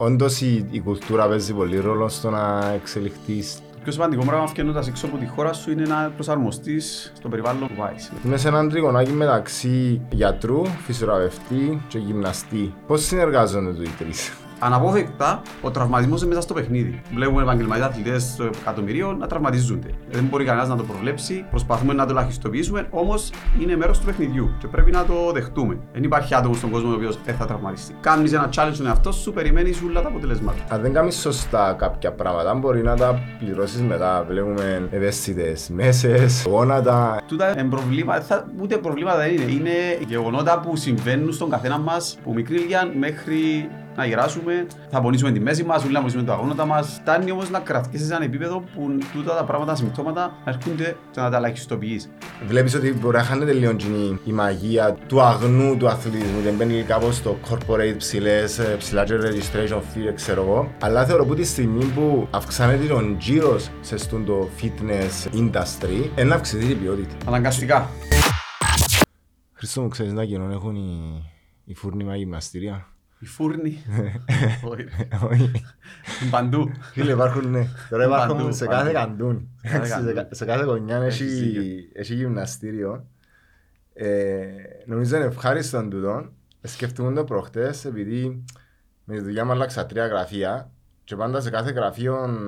όντως η, η κουλτούρα παίζει πολύ ρόλο στο να εξελιχθείς Το πιο σημαντικό πράγμα φτιάχνοντας έξω από τη χώρα σου είναι να προσαρμοστείς στο περιβάλλον που βάζεις. Είμαι σε έναν τριγωνάκι μεταξύ γιατρού, φυσιογραφευτή και γυμναστή. Πώς συνεργάζονται τους οι τρεις; Αναπόφευκτα, ο τραυματισμός είναι μέσα στο παιχνίδι. Βλέπουμε επαγγελματίες αθλητές εκατομμυρίων να τραυματίζονται. Δεν μπορεί κανένας να το προβλέψει. Προσπαθούμε να το ελαχιστοποιήσουμε, όμως είναι μέρος του παιχνιδιού και πρέπει να το δεχτούμε. Δεν υπάρχει άτομος στον κόσμο ο οποίος δεν θα τραυματιστεί. Κάνεις ένα challenge στον εαυτό σου, περιμένεις όλα τα αποτελέσματα. Αν δεν κάνεις σωστά κάποια πράγματα, μπορεί να τα πληρώσεις μετά. Βλέπουμε ευαίσθητες μέσες, γόνατα. Τούτα είναι προβλήματα, θα, ούτε προβλήματα δεν είναι. Είναι γεγονότα που συμβαίνουν στον καθένα μας, που μικρή ηλικία μέχρι να γεράσουμε, θα πονήσουμε τη μέση μας, ούλα να πονήσουμε τα αγώνα μας. Φτάνει όμως να κρατήσεις σε ένα επίπεδο που τούτα τα πράγματα, τα συμπτώματα έρχονται και να τα ελαχιστοποιείς. Βλέπεις ότι μπορεί να χάνεται λίγο τζινή η μαγεία του αγνού του αθλητισμού. Δεν μπαίνει κάπως στο corporate ψηλές, ε, ψηλά και registration fee, ξέρω εγώ. Αλλά θεωρώ που τη στιγμή που αυξάνεται τον τζίρος σε στον το fitness industry, ένα αυξηθεί η ποιότητα. Αναγκαστικά. Χριστό μου, ξέρεις να γίνουν, έχουν οι, οι φούρνημα γυμναστήρια. Οι φούρνοι. Όχι, ρε. Όχι. Παντού. Φίλε, υπάρχουν, ναι. Τώρα υπάρχουν Παντού, σε κάθε παντού. καντούν. κάθε Εντάξει, σε καντούν. κα- Σε κάθε γωνιά Έχεις έχει, δίκιο. έχει γυμναστήριο. Ε, νομίζω είναι ευχάριστο τούτο. Σκεφτούμε το προχτές επειδή με τη δουλειά μου άλλαξα τρία γραφεία και πάντα σε κάθε γραφείο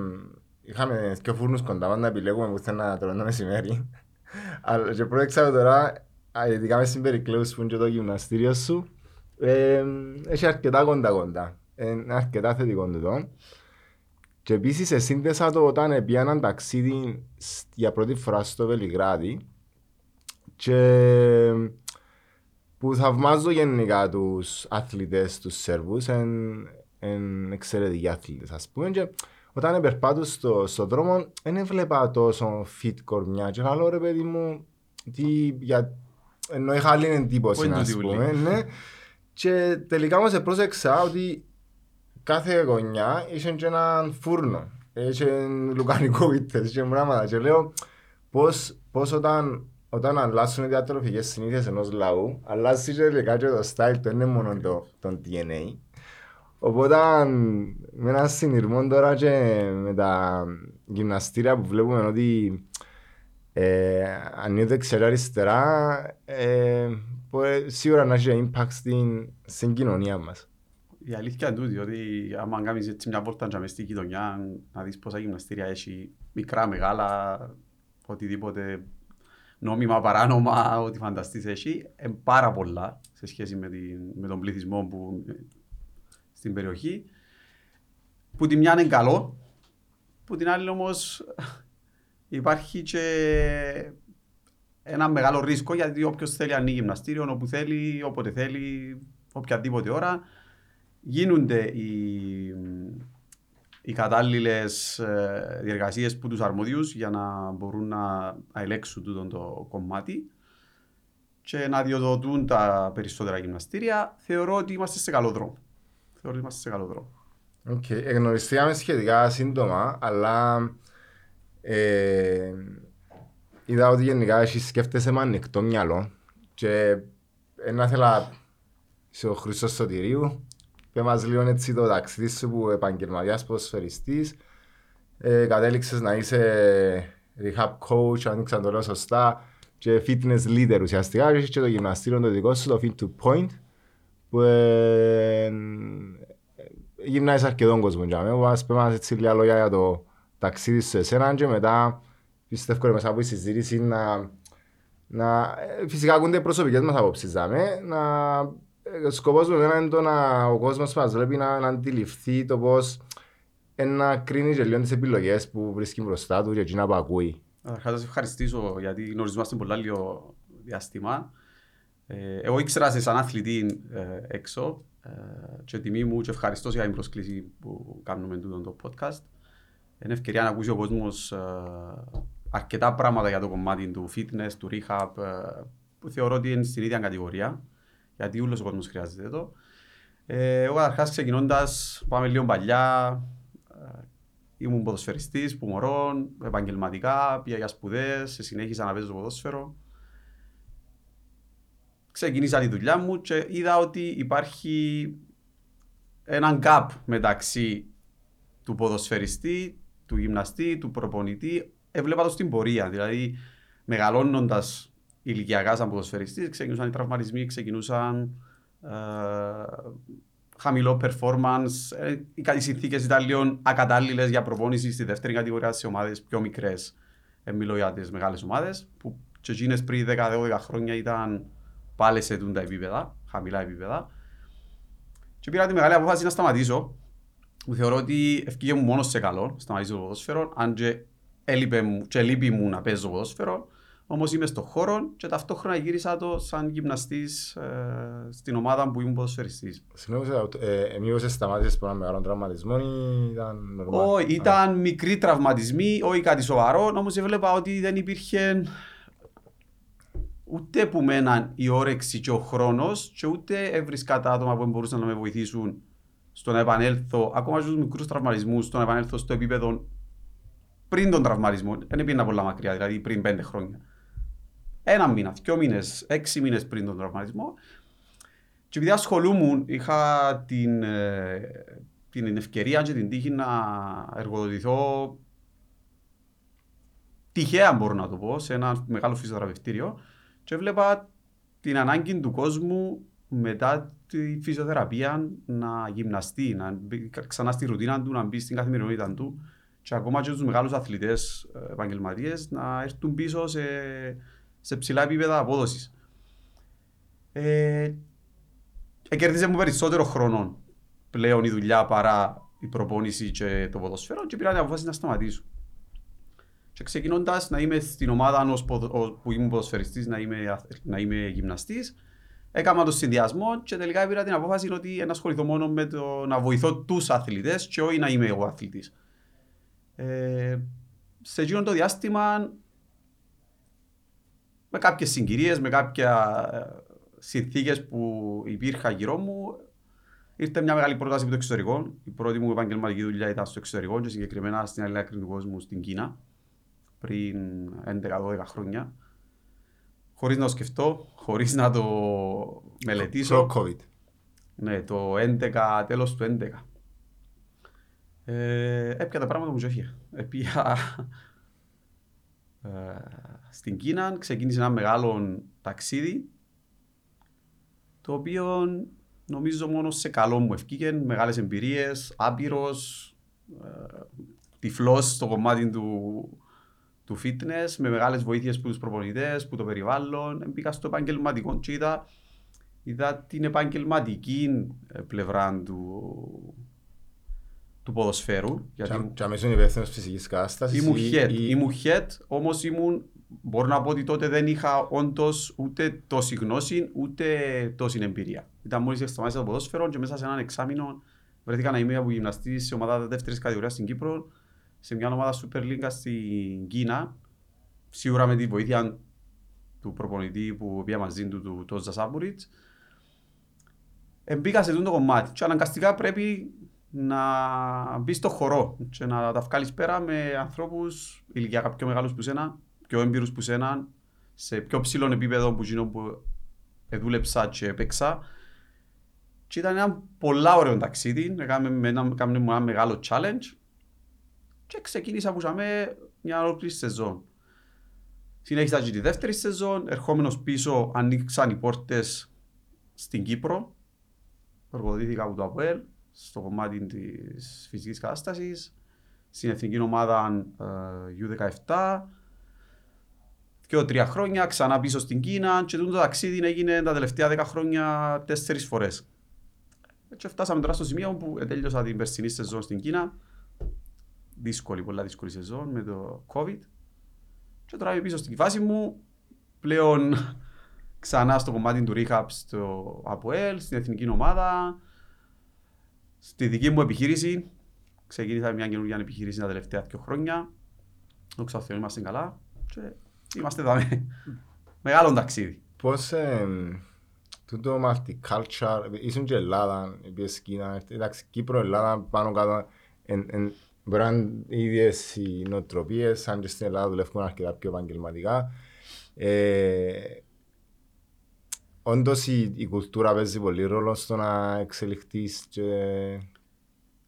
είχαμε δύο φούρνους κοντά μας να επιλέγουμε που θέλουμε να τρώμε το μεσημέρι. Αλλά και πρόεξα τώρα, α, ειδικά μες συμπερικλέους που είναι και το γυμναστήριο σου, ε, έχει αρκετά κοντά κοντά. Είναι αρκετά θετικό τούτο. Και επίσης εσύνδεσα το όταν πήγα έναν ταξίδι σ- για πρώτη φορά στο Βελιγράδι και που θαυμάζω γενικά τους αθλητές, τους Σέρβους, είναι εξαιρετικοί αθλητές ας πούμε και όταν περπάτω στο, στο δρόμο δεν έβλεπα τόσο fit κορμιά και λέω ρε παιδί μου τι, για, ενώ είχα άλλη εντύπωση Πού είναι ας τούτοι πούμε ναι. Και τελικά όμως πρόσεξα ότι κάθε γωνιά είχε και έναν φούρνο. Είχε λουκανικό βίτες, είχε πράγματα. Και λέω πώς, πώς όταν, όταν αλλάσουν οι διατροφικές συνήθειες ενός λαού, αλλάζει και τελικά και το style του, δεν είναι μόνο το, το DNA. Οπότε με έναν συνειρμό τώρα και με τα γυμναστήρια που βλέπουμε ότι ε, ανοίγει δεξιά αριστερά, ε, μπορεί σίγουρα να έχει impact στην, στην κοινωνία μας. Η αλήθεια είναι τούτη, ότι άμα κάνεις έτσι μια βόλτα και μες στη γειτονιά, να δεις πόσα γυμναστήρια έχει, μικρά, μεγάλα, οτιδήποτε νόμιμα, παράνομα, ό,τι φανταστείς έχει, είναι πάρα πολλά σε σχέση με, την, με τον πληθυσμό που ε, στην περιοχή. Που τη μια είναι καλό, που την άλλη όμως υπάρχει και ένα μεγάλο ρίσκο γιατί όποιος θέλει ανοίγει γυμναστήριο, όπου θέλει, όποτε θέλει, οποιαδήποτε ώρα, γίνονται οι, οι κατάλληλες διεργασίες που τους αρμόδιου για να μπορούν να, να ελέγξουν τούτο το κομμάτι και να αδειοδοτούν τα περισσότερα γυμναστήρια. Θεωρώ ότι είμαστε σε καλό δρόμο. Θεωρώ ότι είμαστε σε καλό δρόμο. Οκ, εγνωριστήκαμε σχετικά σύντομα, αλλά ε, είδα ότι γενικά εσύ σκέφτεσαι με ανοιχτό μυαλό και ένα θέλα σε ο Χρήστος Σωτηρίου πέ μας λίγο έτσι το ταξίδι σου που επαγγελματίας ποδοσφαιριστής ε, κατέληξες να είσαι rehab coach, αν ήξερα το λέω σωστά και fitness leader ουσιαστικά και έχεις και το γυμναστήριο το δικό σου, το Fit to Point που ε, γυμνάζεις αρκετόν κόσμο για μένα. Μας πέ μας έτσι λίγα λόγια για το ταξίδι σου εσένα και μετά πιστεύω ότι μέσα από τη συζήτηση να, να ε, φυσικά ακούνται προσωπικές μας απόψεις δάμε, να ε, ο σκοπός μου εμένα είναι το να ο κόσμος μας βλέπει να, να αντιληφθεί το πώς ε, να κρίνει και λίγο τις επιλογές που βρίσκει μπροστά του και εκείνα που ακούει. Καταρχάς, να σε ευχαριστήσω γιατί γνωριζόμαστε πολλά λίγο διάστημα. Ε, εγώ ήξερα σε σαν αθλητή ε, έξω ε, και τιμή μου και ευχαριστώ για την πρόσκληση που κάνουμε τούτο το podcast. Είναι ευκαιρία να ακούσει ο κόσμος ε, αρκετά πράγματα για το κομμάτι του fitness, του rehab, ε, που θεωρώ ότι είναι στην ίδια κατηγορία, γιατί όλος ο κόσμος χρειάζεται το. Ε, εγώ καταρχάς ξεκινώντας, πάμε λίγο παλιά, ε, ήμουν ποδοσφαιριστής που μωρών, επαγγελματικά, πήγα για σπουδές, συνέχισα να παίζω ποδόσφαιρο. Ξεκίνησα τη δουλειά μου και είδα ότι υπάρχει έναν gap μεταξύ του ποδοσφαιριστή, του γυμναστή, του προπονητή. Έβλεπα το στην πορεία. Δηλαδή, μεγαλώνοντας ηλικιακά σαν ποδοσφαιριστής, ξεκινούσαν οι τραυματισμοί, ξεκινούσαν ε, χαμηλό performance. Ε, οι συνθήκες ήταν λίγο ακατάλληλες για προπόνηση στη δεύτερη κατηγορία σε ομάδες πιο μικρές. Ε, μιλώ για τις μεγάλες ομάδες, που και εκείνες πριν 10-12 χρόνια ήταν πάλι σε τα επίπεδα, χαμηλά επίπεδα. Και πήρα τη μεγάλη απόφαση να σταματήσω. Μου θεωρώ ότι ευκήγε μου μόνος σε καλό, σταματήσω το ποδόσφαιρο, αν και έλειπε μου, και λείπει μου να παίζω ποδόσφαιρο. Όμως είμαι στον χώρο και ταυτόχρονα γύρισα το σαν γυμναστής ε, στην ομάδα που ήμουν ποδοσφαιριστής. Συγγνώμη, ε, μήπω σταμάτησες από ένα μεγάλο τραυματισμό ή ήταν νορμάλ. Όχι, ήταν μικροί τραυματισμοί, όχι κάτι σοβαρό, όμως έβλεπα ότι δεν υπήρχε ούτε που μέναν η όρεξη και ο χρόνος, και ούτε έβρισκα τα άτομα που μπορούσαν να με βοηθήσουν στο να επανέλθω, ακόμα στους μικρούς τραυματισμούς, στο να επανέλθω στο επίπεδο πριν τον τραυματισμό. Δεν πήγαινα πολλά μακριά, δηλαδή πριν πέντε χρόνια. Ένα μήνα, δύο μήνες, έξι μήνες πριν τον τραυματισμό. Και επειδή ασχολούμουν, είχα την, ε, την ευκαιρία και την τύχη να εργοδοτηθώ τυχαία μπορώ να το πω, σε ένα μεγάλο φυσιοθεραπευτήριο και έβλεπα την ανάγκη του κόσμου μετά τη φυσιοθεραπεία να γυμναστεί, να μπει ξανά στη ρουτίνα του, να μπει στην καθημερινότητα του και ακόμα και τους μεγάλους αθλητές ε, επαγγελματίες να έρθουν πίσω σε, σε ψηλά επίπεδα απόδοσης. Ε, κέρδιζε μου περισσότερο χρόνο πλέον η δουλειά παρά η προπόνηση και το ποδοσφαίρο και πήρα την αποφάση να σταματήσω. Και ξεκινώντας να είμαι στην ομάδα ως που ήμουν ποδοσφαιριστής, να είμαι, να είμαι γυμναστής, έκανα το συνδυασμό και τελικά πήρα την απόφαση ότι να ασχοληθώ μόνο με το να βοηθώ τους αθλητές και όχι να είμαι εγώ αθλητής. Ε, σε εκείνο το διάστημα, με κάποιες συγκυρίες, με κάποια ε, συνθήκες που υπήρχαν γύρω μου, ήρθε μια μεγάλη πρόταση από το εξωτερικό. Η πρώτη μου επαγγελματική δουλειά ήταν στο εξωτερικό και συγκεκριμένα στην άλλη άκρη του κόσμου, στην Κίνα πριν 11-12 χρόνια. Χωρίς να το σκεφτώ, χωρίς να το μελετήσω. Προ COVID. Ναι, το 11, τέλος του 11. Ε, έπια τα πράγματα μου και Επία ε, στην Κίνα, ξεκίνησε ένα μεγάλο ταξίδι το οποίο νομίζω μόνο σε καλό μου ευκήκε, μεγάλες εμπειρίες, άπειρος, ε, τυφλός στο κομμάτι του, του fitness, με μεγάλες βοήθειες που τους προπονητές, που το περιβάλλον. Μπήκα στο επαγγελματικό και είδα, είδα την επαγγελματική ε, πλευρά του, του ποδοσφαίρου. Και αμέσως είναι υπεύθυνος φυσικής κατάστασης. Ήμουν head, ή... ήμουν head, όμως ήμουν, μπορώ να πω ότι τότε δεν είχα όντως ούτε τόση γνώση, ούτε τόση εμπειρία. Ήταν μόλις σταμάτησα το ποδόσφαιρο και μέσα σε έναν εξάμεινο βρέθηκα να είμαι από γυμναστής σε ομάδα δεύτερης κατηγορίας στην Κύπρο σε μια ομάδα Super League στην Κίνα, σίγουρα με τη βοήθεια του προπονητή που πήγα μαζί του, του Τόζα Σάμπουριτς, μπήκα σε το κομμάτι και αναγκαστικά πρέπει να μπεις στο χορό και να τα βγάλεις πέρα με ανθρώπους ηλικιακά πιο μεγάλους που σένα, πιο έμπειρους που σένα, σε πιο ψηλό επίπεδο που γίνω που δούλεψα και έπαιξα. Και ήταν ένα πολλά ωραίο ταξίδι, έκαμε ένα, ένα μεγάλο challenge και ξεκίνησα που είχαμε μια ολόκληρη σεζόν. Συνέχισα και τη δεύτερη σεζόν, ερχόμενος πίσω ανοίξαν οι πόρτες στην Κύπρο. Προποδοτήθηκα από το ΑΠΟΕΛ στο κομμάτι της φυσικής κατάστασης, στην εθνική ομάδα uh, U17 και τρία χρόνια ξανά πίσω στην Κίνα και το ταξίδι έγινε τα τελευταία δέκα χρόνια τέσσερις φορές. Και φτάσαμε τώρα στο σημείο που τέλειωσα την περσινή σεζόν στην Κίνα. Δύσκολη, πολλά δύσκολη σεζόν με το COVID. Και τώρα είμαι πίσω στην φάση μου, πλέον ξανά στο κομμάτι του rehab στο ΑΠΟΕΛ, στην εθνική ομάδα, στη δική μου επιχείρηση. Ξεκίνησα μια καινούργια επιχείρηση τα τελευταία δύο χρόνια. Δόξα Θεώ είμαστε καλά και είμαστε εδώ. Μεγάλο ταξίδι. Πώς ε, τούτο multicultural, ήσουν και Ελλάδα, πήγες Κίνα, εντάξει Κύπρο, Ελλάδα πάνω κάτω, εν, εν, Μπορεί να είναι οι ίδιες οι νοοτροπίες, αν και στην Ελλάδα δουλεύουμε αρκετά πιο επαγγελματικά. Ε, όντως η, η κουλτούρα παίζει πολύ ρόλο στο να εξελιχθείς και...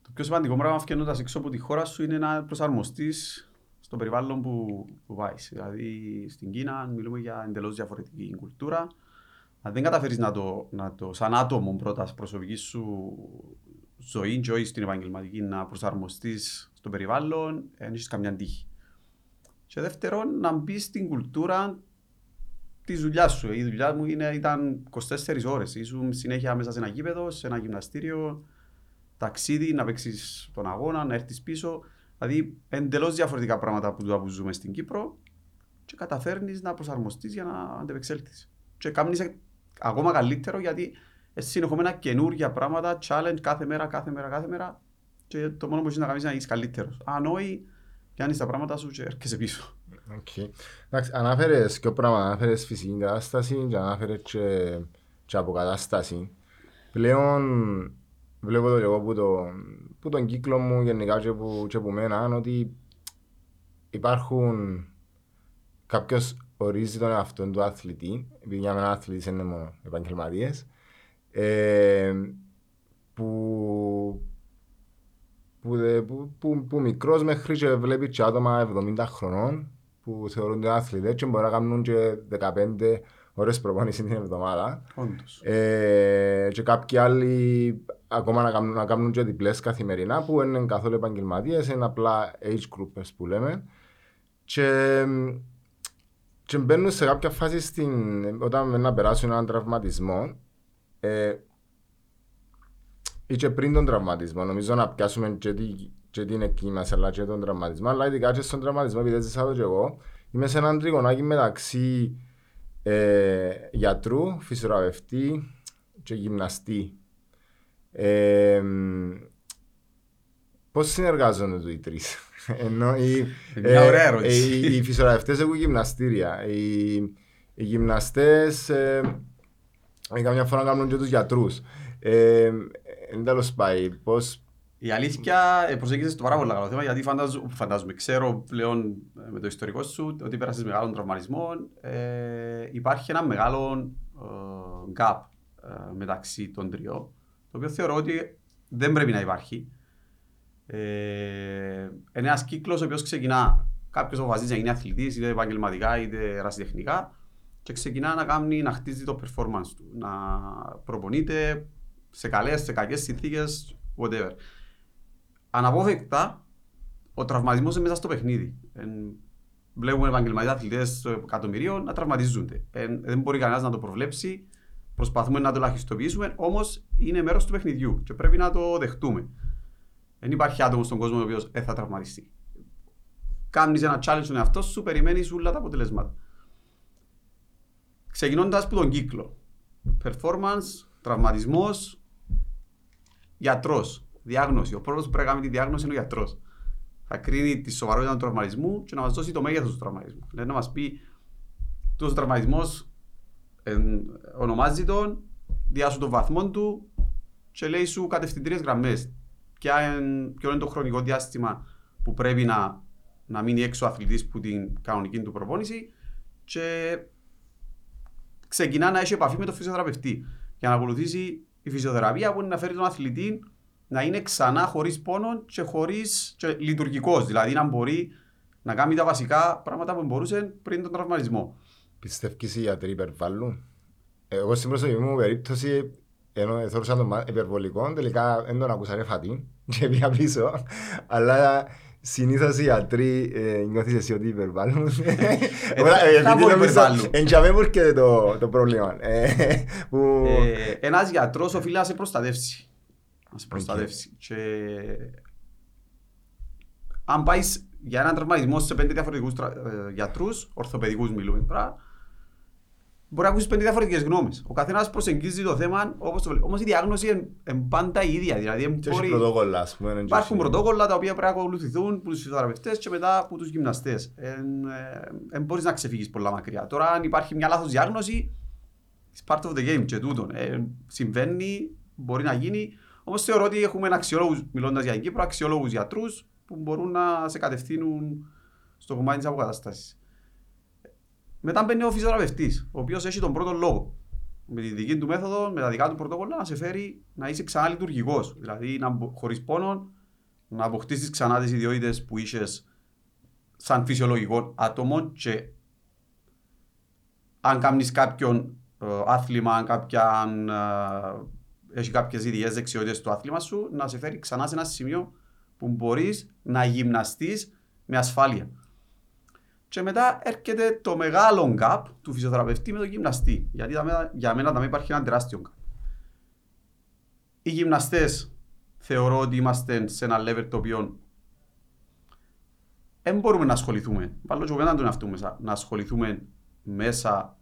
Το πιο σημαντικό πράγμα φτιάχνοντας έξω από τη χώρα σου είναι να προσαρμοστείς στο περιβάλλον που, που πάει. Δηλαδή στην Κίνα μιλούμε για εντελώς διαφορετική κουλτούρα. Αν δεν καταφέρεις να το, να το σαν άτομο πρώτα προσωπική σου ζωή, ζωή στην επαγγελματική να προσαρμοστείς στο περιβάλλον, δεν έχεις καμιά τύχη. Και δεύτερον, να μπεις στην κουλτούρα τη δουλειά σου. Η δουλειά μου είναι, ήταν 24 ώρες. Ήσουν συνέχεια μέσα σε ένα γήπεδο, σε ένα γυμναστήριο, ταξίδι, να παίξεις τον αγώνα, να έρθεις πίσω. Δηλαδή εντελώς διαφορετικά πράγματα που, που ζούμε στην Κύπρο και καταφέρνεις να προσαρμοστείς για να αντεπεξέλθεις. Και κάνεις ακόμα καλύτερο γιατί εσύ συνεχόμενα καινούργια πράγματα, challenge κάθε μέρα, κάθε μέρα, κάθε μέρα. Και το μόνο που έχεις να κάνεις είναι να είσαι καλύτερος. Αν όχι, πιάνεις τα πράγματα σου και έρχεσαι πίσω. Okay. Εντάξει, ανάφερες και πράγμα, ανάφερες φυσική κατάσταση και ανάφερες και, και αποκατάσταση. Πλέον βλέπω το εγώ που, το, που τον κύκλο μου γενικά και που, και που μένα ότι υπάρχουν κάποιος ορίζει τον εαυτό του αθλητή, επειδή για μένα αθλητής είναι μόνο επαγγελματίες, ε, που που, που, που, που μικρός μέχρι και βλέπει και άτομα 70 χρονών που θεωρούνται αθλητές και μπορεί να κάνουν και 15 ώρες προπόνηση την εβδομάδα. Όντως. Ε, και κάποιοι άλλοι ακόμα να κάνουν, να κάνουν και διπλές καθημερινά που είναι καθόλου επαγγελματίες, είναι απλά age groups που λέμε. Και, και μπαίνουν σε κάποια φάση στην, όταν να περάσουν έναν τραυματισμό ε, ή και πριν τον τραυματισμό. Νομίζω να πιάσουμε και, τη, και την εκκίνηση αλλά και τον τραυματισμό. Αλλά ειδικά και στον τραυματισμό, επειδή ζήσα το και εγώ, είμαι σε έναν τριγωνάκι μεταξύ ε, γιατρού, φυσιογραφευτή και γυμναστή. Ε, Πώς συνεργάζονται οι τρεις, Ενώ οι, Μια ωραία ερώτηση. οι, οι φυσιογραφευτέ έχουν γυμναστήρια. Οι, οι γυμναστές ε, καμιά φορά κάνουν και τους γιατρούς. Ε, Εν τέλος πάει, πώς... Η αλήθεια ε, προσέγγισες το πάρα πολύ καλό θέμα γιατί φαντάζομαι, φαντάζομαι, ξέρω πλέον ε, με το ιστορικό σου ότι πέρασες μεγάλων τραυματισμών. Ε, υπάρχει ένα μεγάλο ε, gap ε, μεταξύ των τριών το οποίο θεωρώ ότι δεν πρέπει να υπάρχει. Ε, είναι ένας κύκλος ο οποίος ξεκινά κάποιος αποφασίζει να γίνει αθλητής είτε επαγγελματικά είτε ρασιτεχνικά και ξεκινά να κάνει να χτίζει το performance του, να προπονείται σε καλές, σε κακές συνθήκες, whatever. Αναπόφευκτα, ο τραυματισμός είναι μέσα στο παιχνίδι. Εν, βλέπουμε επαγγελματίες αθλητές εκατομμυρίων να τραυματίζονται. Εν, δεν μπορεί κανένας να το προβλέψει. Προσπαθούμε να το ελαχιστοποιήσουμε, όμως είναι μέρος του παιχνιδιού και πρέπει να το δεχτούμε. Δεν υπάρχει άτομος στον κόσμο ο οποίος δεν θα τραυματιστεί. Κάνεις ένα challenge στον εαυτό σου, περιμένεις όλα τα αποτελέσματα. Ξεκινώντας από τον κύκλο. Performance, τραυματισμός, γιατρός. Διάγνωση. Ο πρώτος που πρέπει να κάνει τη διάγνωση είναι ο γιατρός. Θα κρίνει τη σοβαρότητα του τραυματισμού και να μας δώσει το μέγεθος του τραυματισμού. Δηλαδή να μας πει το τραυματισμός ονομάζει τον, διάσου τον βαθμό του και λέει σου κατευθυντήριες γραμμές. Ποιο είναι το χρονικό διάστημα που πρέπει να, να μείνει έξω ο αθλητής που την κανονική του προπόνηση και ξεκινά να έχει επαφή με τον φυσιοθεραπευτή για να ακολουθήσει η φυσιοθεραπεία που είναι να φέρει τον αθλητή να είναι ξανά χωρίς πόνο και χωρίς λειτουργικός. Δηλαδή να μπορεί να κάνει τα βασικά πράγματα που μπορούσε πριν τον τραυματισμό. Πιστεύεις οι γιατροί υπερβάλλουν; Εγώ στην προσωπική μου περίπτωση, ενώ θεωρούσα τον υπερβολικό, τελικά δεν τον ακούσα ρε φατή και πήγα πίσω. Αλλά συνήθως οι γιατροί ε, νιώθεις εσύ ότι υπερβάλλουν. Θα πω υπερβάλλουν. Εν και μου έρχεται το πρόβλημα. Ένας γιατρός οφείλει να σε προστατεύσει. Να σε προστατεύσει. Και αν πάεις για έναν τραυματισμό σε πέντε διαφορετικούς γιατρούς, ορθοπαιδικούς μιλούμε τώρα, μπορεί να ακούσεις πέντε διαφορετικές γνώμες. Ο καθένας προσεγγίζει το θέμα όπως το βλέπει. Όμως η διάγνωση είναι πάντα η ίδια. Δηλαδή, μπορεί... πρωτόκολλα, ας πούμε, Υπάρχουν πρωτόκολλα τα οποία πρέπει να ακολουθηθούν από τους φυσιοθεραπευτές και μετά από τους γυμναστές. Δεν μπορείς να ξεφύγεις πολλά μακριά. Τώρα, αν υπάρχει μια λάθος διάγνωση, it's part of the game και τούτον. Ε, συμβαίνει, μπορεί να γίνει. Όμως θεωρώ ότι έχουμε αξιόλογου, μιλώντας για την Κύπρο, αξιόλογου γιατρούς που μπορούν να σε κατευθύνουν στο κομμάτι της αποκατάστασης. Μετά μπαίνει ο φυσιοθεραπευτής, ο οποίος έχει τον πρώτο λόγο. με τη δική του μέθοδο, με τα δικά του πρωτόκολλα να σε φέρει να είσαι ξανά λειτουργικό. Δηλαδή να, χωρίς πόνο να αποκτήσεις ξανά τις ιδιότητες που είσαι σαν φυσιολογικό άτομο και αν κάνεις κάποιον ε, άθλημα, αν κάποιαν, ε, έχει κάποιες ιδιαίτερες δεξιότητες στο άθλημα σου, να σε φέρει ξανά σε ένα σημείο που μπορείς να γυμναστείς με ασφάλεια. Και μετά έρχεται το μεγάλο gap του φυσιοθεραπευτή με τον γυμναστή. Γιατί για μένα δεν υπάρχει ένα τεράστιο gap. Οι γυμναστές θεωρώ ότι είμαστε σε ένα level το οποίο δεν μπορούμε να ασχοληθούμε. Βάλω και τον εαυτού μέσα. Να ασχοληθούμε μέσα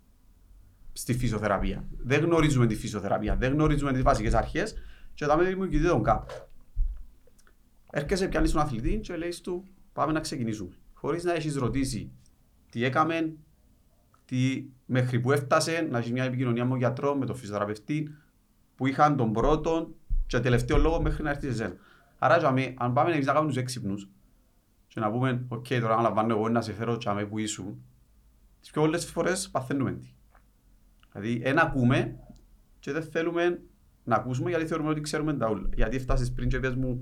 στη φυσιοθεραπεία. Δεν γνωρίζουμε τη φυσιοθεραπεία, δεν γνωρίζουμε τις βασικές αρχές και θα με δημιουργηθεί τον κάπου. Έρχεσαι, πιάνεις τον αθλητή και λέει του: Πάμε να ξεκινήσουμε. Χωρίς να έχεις ρωτήσει τι έκαμε, τι, μέχρι που έφτασε, να έχεις μια επικοινωνία με τον γιατρό, με τον φυσιοθεραπευτή, που είχαν τον πρώτο και τελευταίο λόγο μέχρι να έρθει σε σένα. Άρα, αν πάμε να κάνουμε τους έξυπνους και να πούμε: OK, okay, τώρα αναλαμβάνω εγώ να σε φέρω τζιαμέ που ήσουν, τις πιο πολλές φορές παθαίνουμε τι. Δηλαδή, ένα ακούμε και δεν θέλουμε να ακούσουμε γιατί θεωρούμε ότι ξέρουμε τα ούλα. Γιατί φτάσεις πριν και πες μου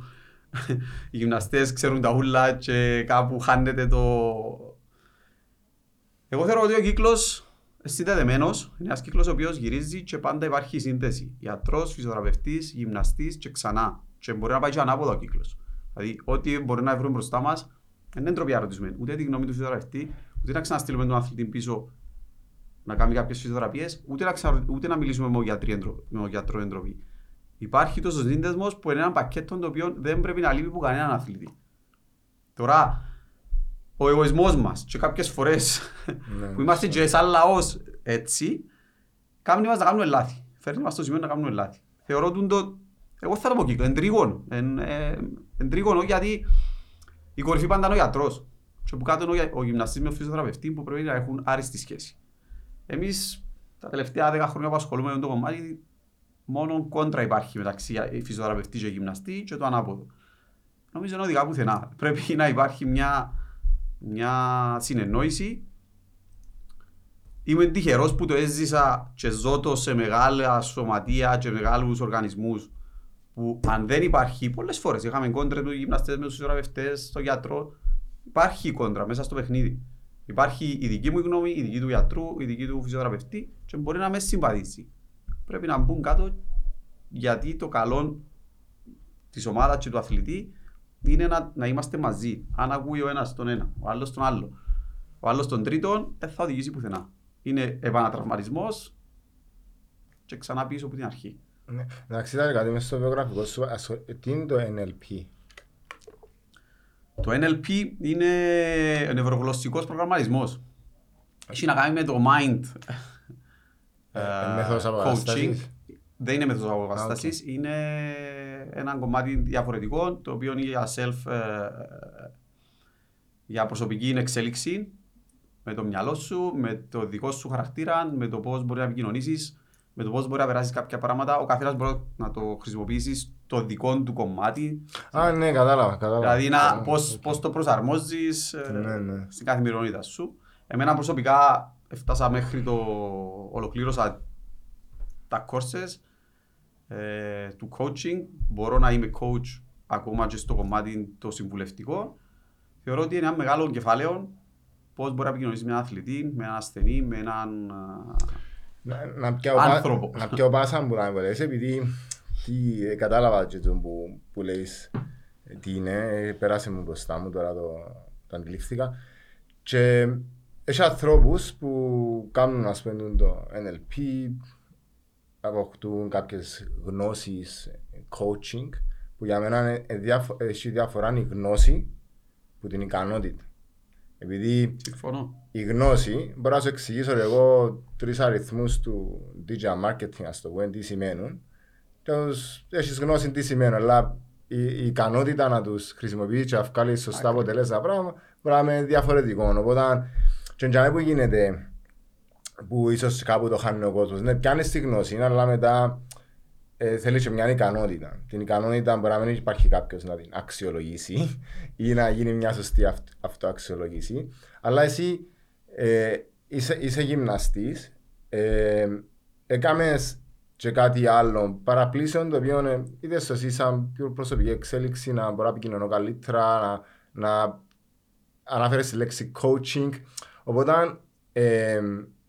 οι γυμναστές ξέρουν τα ούλα και κάπου χάνεται το... Εγώ θεωρώ ότι ο κύκλος συνδεδεμένος είναι ένας κύκλος ο οποίος γυρίζει και πάντα υπάρχει σύνδεση. Ιατρός, φυσιοθεραπευτής, γυμναστής και ξανά. Και μπορεί να πάει και ανάποδο ο κύκλος. Δηλαδή, ό,τι μπορεί να βρούμε μπροστά μας, δεν είναι ντροπιά ρωτήσουμε. Ούτε τη γνώμη του φυσιοθεραπευτή, ούτε να ξαναστείλουμε τον αθλητή πίσω να κάνει κάποιες φυσιοθεραπείες, ούτε, να ούτε να μιλήσουμε με τον γιατρό εντροπή. Υπάρχει τόσος σύνδεσμος που είναι ένα πακέτο το οποίο δεν πρέπει να λείπει από κανέναν αθλητή. Τώρα, ο εγωισμός μας και κάποιες φορές ναι. που είμαστε και σαν λαός έτσι, κάνει μας να κάνουμε λάθη. Φέρνει μας στο σημείο να κάνουμε λάθη. Θεωρώ ότι το. Εγώ θα το πω κύκλο, εντρίγωνο. Εντρίγωνο γιατί η κορυφή πάντα είναι ο γιατρός. Και που κάτω είναι ο γυμναστής με ο φυσιοθεραπευτή που πρέπει να έχουν άριστη σχέση. Εμείς τα τελευταία 10 χρόνια που ασχολούμαι με το κομμάτι, μόνο κόντρα υπάρχει μεταξύ φυσιοθεραπευτή και γυμναστή και το ανάποδο. Νομίζω είναι οδηγά πουθενά. Πρέπει να υπάρχει μια, μια συνεννόηση. Είμαι τυχερός που το έζησα και ζω το σε μεγάλα σωματεία και μεγάλους οργανισμούς που αν δεν υπάρχει, πολλές φορές είχαμε κόντρα τους γυμναστές με τους φυσιοθεραπευτές, στο γιατρό. Υπάρχει κόντρα μέσα στο παιχνίδι. Υπάρχει η δική μου γνώμη, η δική του γιατρού, η δική του φυσιοθεραπευτή και μπορεί να με συμπαθήσει. Πρέπει να μπουν κάτω γιατί το καλό της ομάδας και του αθλητή είναι να, να είμαστε μαζί. Αν ακούει ο ένας τον ένα, ο άλλος τον άλλο, ο άλλος τον τρίτον, δεν θα οδηγήσει πουθενά. Είναι επανατραυματισμός και ξανά πίσω από την αρχή. Ναι. Εντάξει, ήταν κάτι μέσα στο βιογραφικό σου. Τι είναι το NLP, το NLP είναι νευρογλωσσικός προγραμματισμός. Έχει να κάνει με το mind ε, ε coaching. Δεν είναι μέθοδος αποκατάστασης, okay. είναι ένα κομμάτι διαφορετικό το οποίο είναι για self, ε, για προσωπική εξέλιξη με το μυαλό σου, με το δικό σου χαρακτήρα, με το πώς μπορεί να επικοινωνήσεις με το πώς μπορεί να περάσεις κάποια πράγματα, ο καθένας μπορεί να το χρησιμοποιήσεις το δικό του κομμάτι. Α, ναι, κατάλαβα. κατάλαβα. Δηλαδή, πώ το προσαρμόζεις ε, ναι, ναι. στην καθημερινότητα σου. Εμένα προσωπικά έφτασα μέχρι το. Ολοκλήρωσα τα courses ε, του coaching. Μπορώ να είμαι coach ακόμα και στο κομμάτι το συμβουλευτικό. Θεωρώ ότι είναι ένα μεγάλο κεφάλαιο πώς μπορεί να επικοινωνήσεις με έναν αθλητή, με έναν ασθενή, με έναν να πιάω άνθρωπο. Να πιάω πάσα που να μπορείς, επειδή τι, ε, κατάλαβα και το που, που λέεις ε, τι είναι, πέρασε μου μπροστά μου τώρα το, το αντιλήφθηκα. Και έχει ανθρώπους που κάνουν ας πούμε το NLP, αποκτούν κάποιες γνώσεις coaching, που για μένα έχει διαφορά η γνώση που την ικανότητα. Επειδή Συμφωνώ. η γνώση, μπορώ να σου εξηγήσω εγώ τρεις αριθμούς του digital marketing, ας το πούμε, τι σημαίνουν. Έχεις γνώση τι σημαίνουν, αλλά η, η ικανότητα να τους χρησιμοποιήσει και να βγάλεις σωστά αποτελέσματα πράγμα μπορεί να είναι διαφορετικό. Οπότε, και που γίνεται, που ίσως κάπου το χάνει ο κόσμος, ναι, πιάνεις τη γνώση, αλλά μετά ε, θέλεις και μια ικανότητα. Την ικανότητα μπορεί να μην υπάρχει κάποιος να την αξιολογήσει ή να γίνει μια σωστή αυτο, αυτοαξιολόγηση. Αλλά εσύ ε, είσαι, είσαι γυμναστής, ε, έκαμες και κάτι άλλο παραπλήσεων το οποίο ε, είδες εσύ σαν πιο προσωπική εξέλιξη να μπορώ να επικοινωνώ καλύτερα, να, να αναφέρεις τη λέξη coaching. Οπότε ε,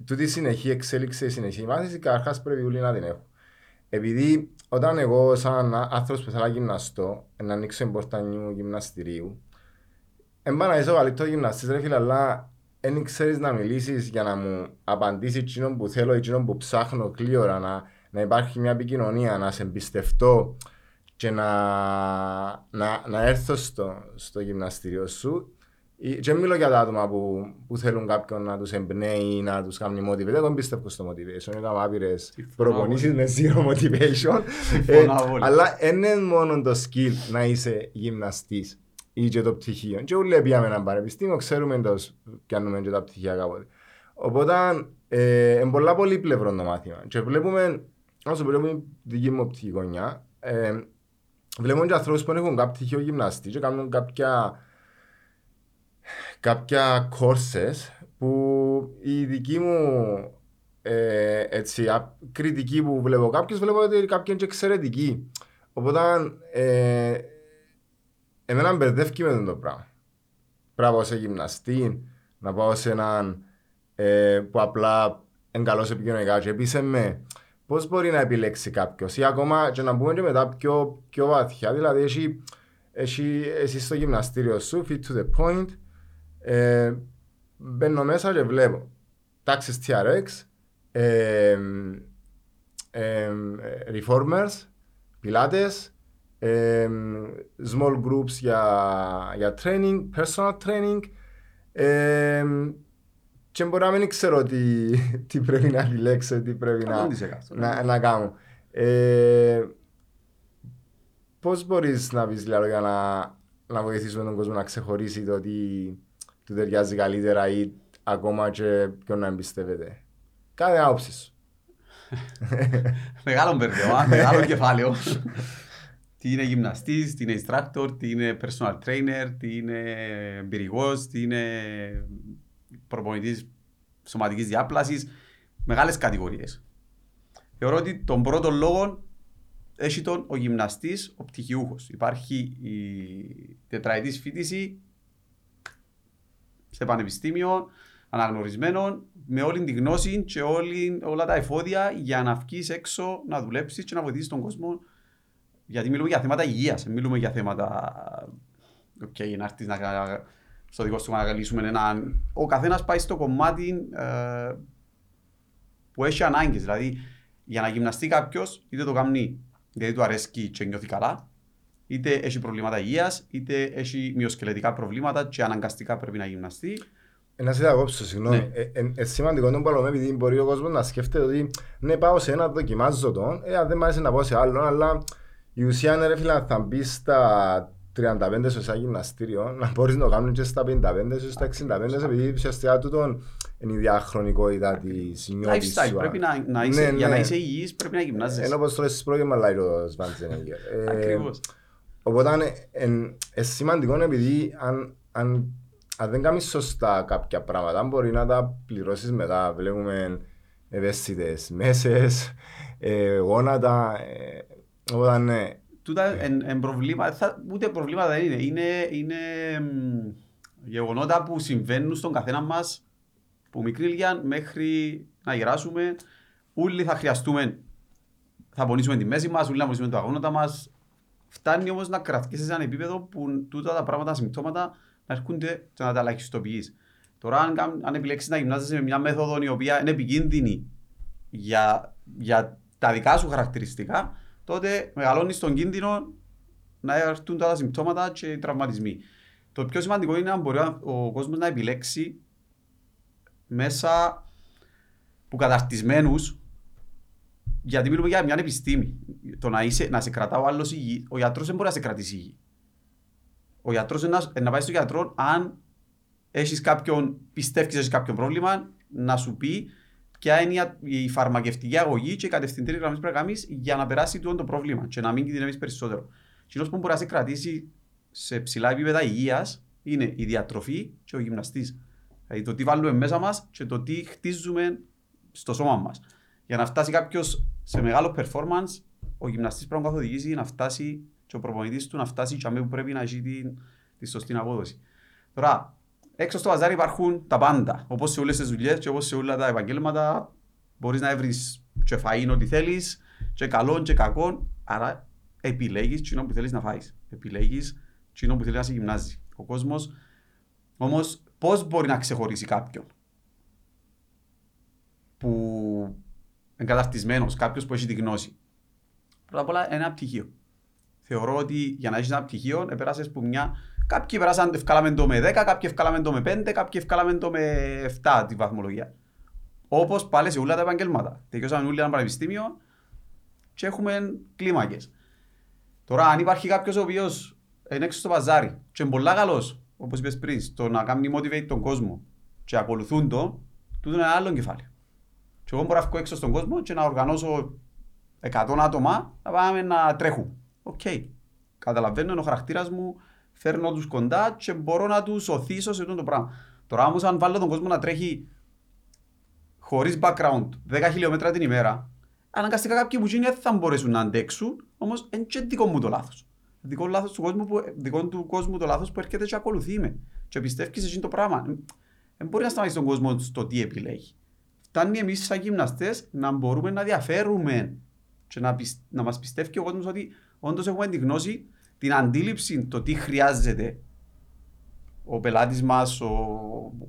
τούτη συνεχή εξέλιξη, η συνεχή μάθηση, καταρχάς πρέπει όλοι να την έχω. Επειδή όταν εγώ σαν άνθρωπος που θέλω να γυμναστώ, να ανοίξω εμπορτανιού γυμναστηρίου, εμπάνα είσαι ο καλύτερος γυμναστής ρε φίλε, αλλά δεν ξέρεις να μιλήσεις για να μου απαντήσει εκείνο που θέλω, εκείνο που ψάχνω κλείωρα, να, να υπάρχει μια επικοινωνία, να σε εμπιστευτώ και να, να, να έρθω στο, στο γυμναστήριο σου. Και μιλώ για τα άτομα που, που θέλουν κάποιον να τους εμπνέει, να τους κάνει motivate. Δεν πιστεύω στο motivation. Έκανα άπειρες προπονήσεις με zero motivation. ε, αλλά δεν είναι μόνο το skill να είσαι γυμναστής ή και το πτυχίο. Και όλοι πήγαμε ένα πανεπιστήμιο, ξέρουμε το πιάνουμε και τα πτυχία κάποτε. Οπότε, ε, είναι πολλά πολύ πλευρό το μάθημα. Και βλέπουμε, όσο βλέπουμε τη δική μου οπτική γωνιά, ε, βλέπουμε και ανθρώπους που έχουν κάποιο πτυχίο γυμναστή και κάνουν κάποια, κάποια courses που η δική μου ε, έτσι, κριτική που βλέπω κάποιος, βλέπω ότι κάποιοι είναι και εξαιρετικοί. Οπότε, ε, εμένα μπερδεύει με το πράγμα. Πρέπει να πάω σε γυμναστή, να πάω σε έναν ε, που απλά είναι καλός επικοινωνικά και επίσης με πώς μπορεί να επιλέξει κάποιος ή ακόμα και να μπούμε και μετά πιο, πιο βαθιά, δηλαδή έχει, έχει, εσύ στο γυμναστήριο σου, fit to the point, ε, μπαίνω μέσα και βλέπω. Τάξεις TRX, ε, ε, reformers, πιλάτες, small groups για, για training, personal training ε, και μπορεί να μην ξέρω τι, τι πρέπει να επιλέξω, τι πρέπει να, να, να κάνω. Ε, πώς μπορείς να πεις λίγο για να, να βοηθήσουμε τον κόσμο να ξεχωρίσει το ότι του ταιριάζει καλύτερα ή ακόμα και ποιον να εμπιστεύεται. Κάθε άποψη σου. μεγάλο μπερδεύμα, μεγάλο κεφάλαιο τι είναι γυμναστής, τι είναι instructor, τι είναι personal trainer, τι είναι εμπειρηγός, τι είναι προπονητής σωματικής διάπλασης. Μεγάλες κατηγορίες. Θεωρώ ότι τον πρώτο λόγο έχει τον ο γυμναστής, ο πτυχιούχος. Υπάρχει η τετραετής φίτηση σε πανεπιστήμιο, αναγνωρισμένο, με όλη την γνώση και όλη, όλα τα εφόδια για να βγεις έξω, να δουλέψεις και να βοηθήσεις τον κόσμο γιατί μιλούμε για θέματα υγείας, μιλούμε για θέματα. Okay, να έρθεις να, στο δικό σου να λύσουμε έναν. Ο καθένας πάει στο κομμάτι ε, που έχει ανάγκες. Δηλαδή, για να γυμναστεί κάποιος, είτε το κάνει γιατί του αρέσει και νιώθει καλά, είτε έχει προβλήματα υγείας, είτε έχει μειοσκελετικά προβλήματα και αναγκαστικά πρέπει να γυμναστεί. Να σε διακόψω, συγγνώμη. Ναι. Ε, ε, ε, σημαντικό τον παλωμένο επειδή μπορεί ο κόσμος να σκέφτεται ότι ναι, πάω σε ένα, δοκιμάζω τον, ε, αν δεν μ' άρεσε να πάω σε άλλο, αλλά η ουσία είναι ρε φίλε θα μπεις στα 35 σε ένα γυμναστήριο να μπορείς να το κάνεις και στα 55 και στα 65 επειδή ουσιαστικά τούτο είναι η διαχρονικότητα της νιώτης σου. πρέπει να, να είσαι, ναι, ναι. για να είσαι υγιής πρέπει να γυμνάζεσαι. Ενώ όπως το λες πρόγευμα λέει ο Σβάντζενεγερ. Ακριβώς. Οπότε είναι σημαντικό επειδή αν, αν, αν δεν κάνεις σωστά κάποια πράγματα μπορεί να τα πληρώσεις μετά. Βλέπουμε ευαίσθητες μέσες, ε, γόνατα, ε, όταν ναι. Τούτα εν, προβλήματα, ούτε προβλήματα δεν είναι. Είναι, είναι γεγονότα που συμβαίνουν στον καθένα μας που μικρή ηλικία μέχρι να γεράσουμε. Όλοι θα χρειαστούμε, θα πονήσουμε τη μέση μας, όλοι θα πονήσουμε τα αγώνα μας. Φτάνει όμως να κρατήσεις σε ένα επίπεδο που τούτα τα πράγματα, τα συμπτώματα να έρχονται και να τα ελαχιστοποιείς. Τώρα, αν, αν επιλέξεις να γυμνάζεσαι με μια μέθοδο η οποία είναι επικίνδυνη για, για τα δικά σου χαρακτηριστικά, τότε μεγαλώνεις τον κίνδυνο να έρθουν τα συμπτώματα και οι τραυματισμοί. Το πιο σημαντικό είναι να μπορεί ο κόσμος να επιλέξει μέσα που καταρτισμένους, γιατί μιλούμε για μια επιστήμη. Το να, είσαι, να σε κρατά ο άλλος υγιή, ο γιατρός δεν μπορεί να σε κρατήσει υγιή. Ο γιατρός είναι να, να πάει στον γιατρό αν έχεις κάποιον, πιστεύεις ότι έχεις κάποιο πρόβλημα, να σου πει ποια είναι η φαρμακευτική αγωγή και η κατευθυντήρια γραμμής που πρέπει να κάνεις για να περάσει το πρόβλημα και να μην κινδυνεύεις περισσότερο. Και που μπορεί να σε κρατήσει σε ψηλά επίπεδα υγείας είναι η διατροφή και ο γυμναστής. Δηλαδή το τι βάλουμε μέσα μας και το τι χτίζουμε στο σώμα μας. Για να φτάσει κάποιος σε μεγάλο performance, ο γυμναστής πρέπει να καθοδηγήσει να φτάσει και ο προπονητής του να φτάσει και που πρέπει να έχει τη, τη σωστή απόδοση. Τώρα, έξω στο βαζάρι υπάρχουν τα πάντα. Όπως σε όλες τις δουλειές και όπως σε όλα τα επαγγέλματα μπορείς να βρεις και φαΐν ό,τι θέλεις και καλό και κακό. Άρα επιλέγεις κοινό που θέλεις να φάεις. Επιλέγεις κοινό που θέλεις να σε γυμνάζει. Ο κόσμος όμως πώς μπορεί να ξεχωρίσει κάποιον που εγκαταρτισμένος, κάποιος που έχει τη γνώση; Πρώτα απ' όλα είναι ένα πτυχίο. Θεωρώ ότι για να έχεις ένα πτυχίο, επέρασες που μια. Κάποιοι περάσαν ευκάλαμε το με 10, κάποιοι ευκάλαμε το με 5, κάποιοι ευκάλαμε το με 7 τη βαθμολογία. Όπως πάλι σε όλα τα επαγγέλματα. Τελειώσαμε όλοι ένα πανεπιστήμιο και έχουμε κλίμακες. Τώρα, αν υπάρχει κάποιος ο οποίος είναι έξω στο παζάρι και είναι πολύ καλός, όπως είπες πριν, στο να κάνει motivate τον κόσμο και ακολουθούν το, τούτο είναι ένα άλλο κεφάλαιο. Και εγώ μπορώ να βγω έξω στον κόσμο και να οργανώσω 100 άτομα να πάμε να τρέχουν. OK. Okay. Καταλαβαίνω, είναι ο χαρακτήρας μου, φέρνω τους κοντά και μπορώ να τους ωθήσω σε αυτό το πράγμα. Τώρα όμως, αν βάλω τον κόσμο να τρέχει χωρίς background 10 χιλιόμετρα την ημέρα, αναγκαστικά κάποιοι που δεν θα μπορέσουν να αντέξουν, όμως είναι και δικό μου το λάθος. Δικό, λάθος του κόσμου που, δικό του κόσμου το λάθος που έρχεται και ακολουθεί με. Και πιστεύεις σε αυτό το πράγμα. Δεν μπορεί να σταματήσει τον κόσμο στο τι επιλέγει φτάνει εμείς σαν γυμναστές να μπορούμε να διαφέρουμε και να, πιστε, να μας πιστεύει ο κόσμος ότι όντως έχουμε τη γνώση, την αντίληψη το τι χρειάζεται ο πελάτης μας, ο,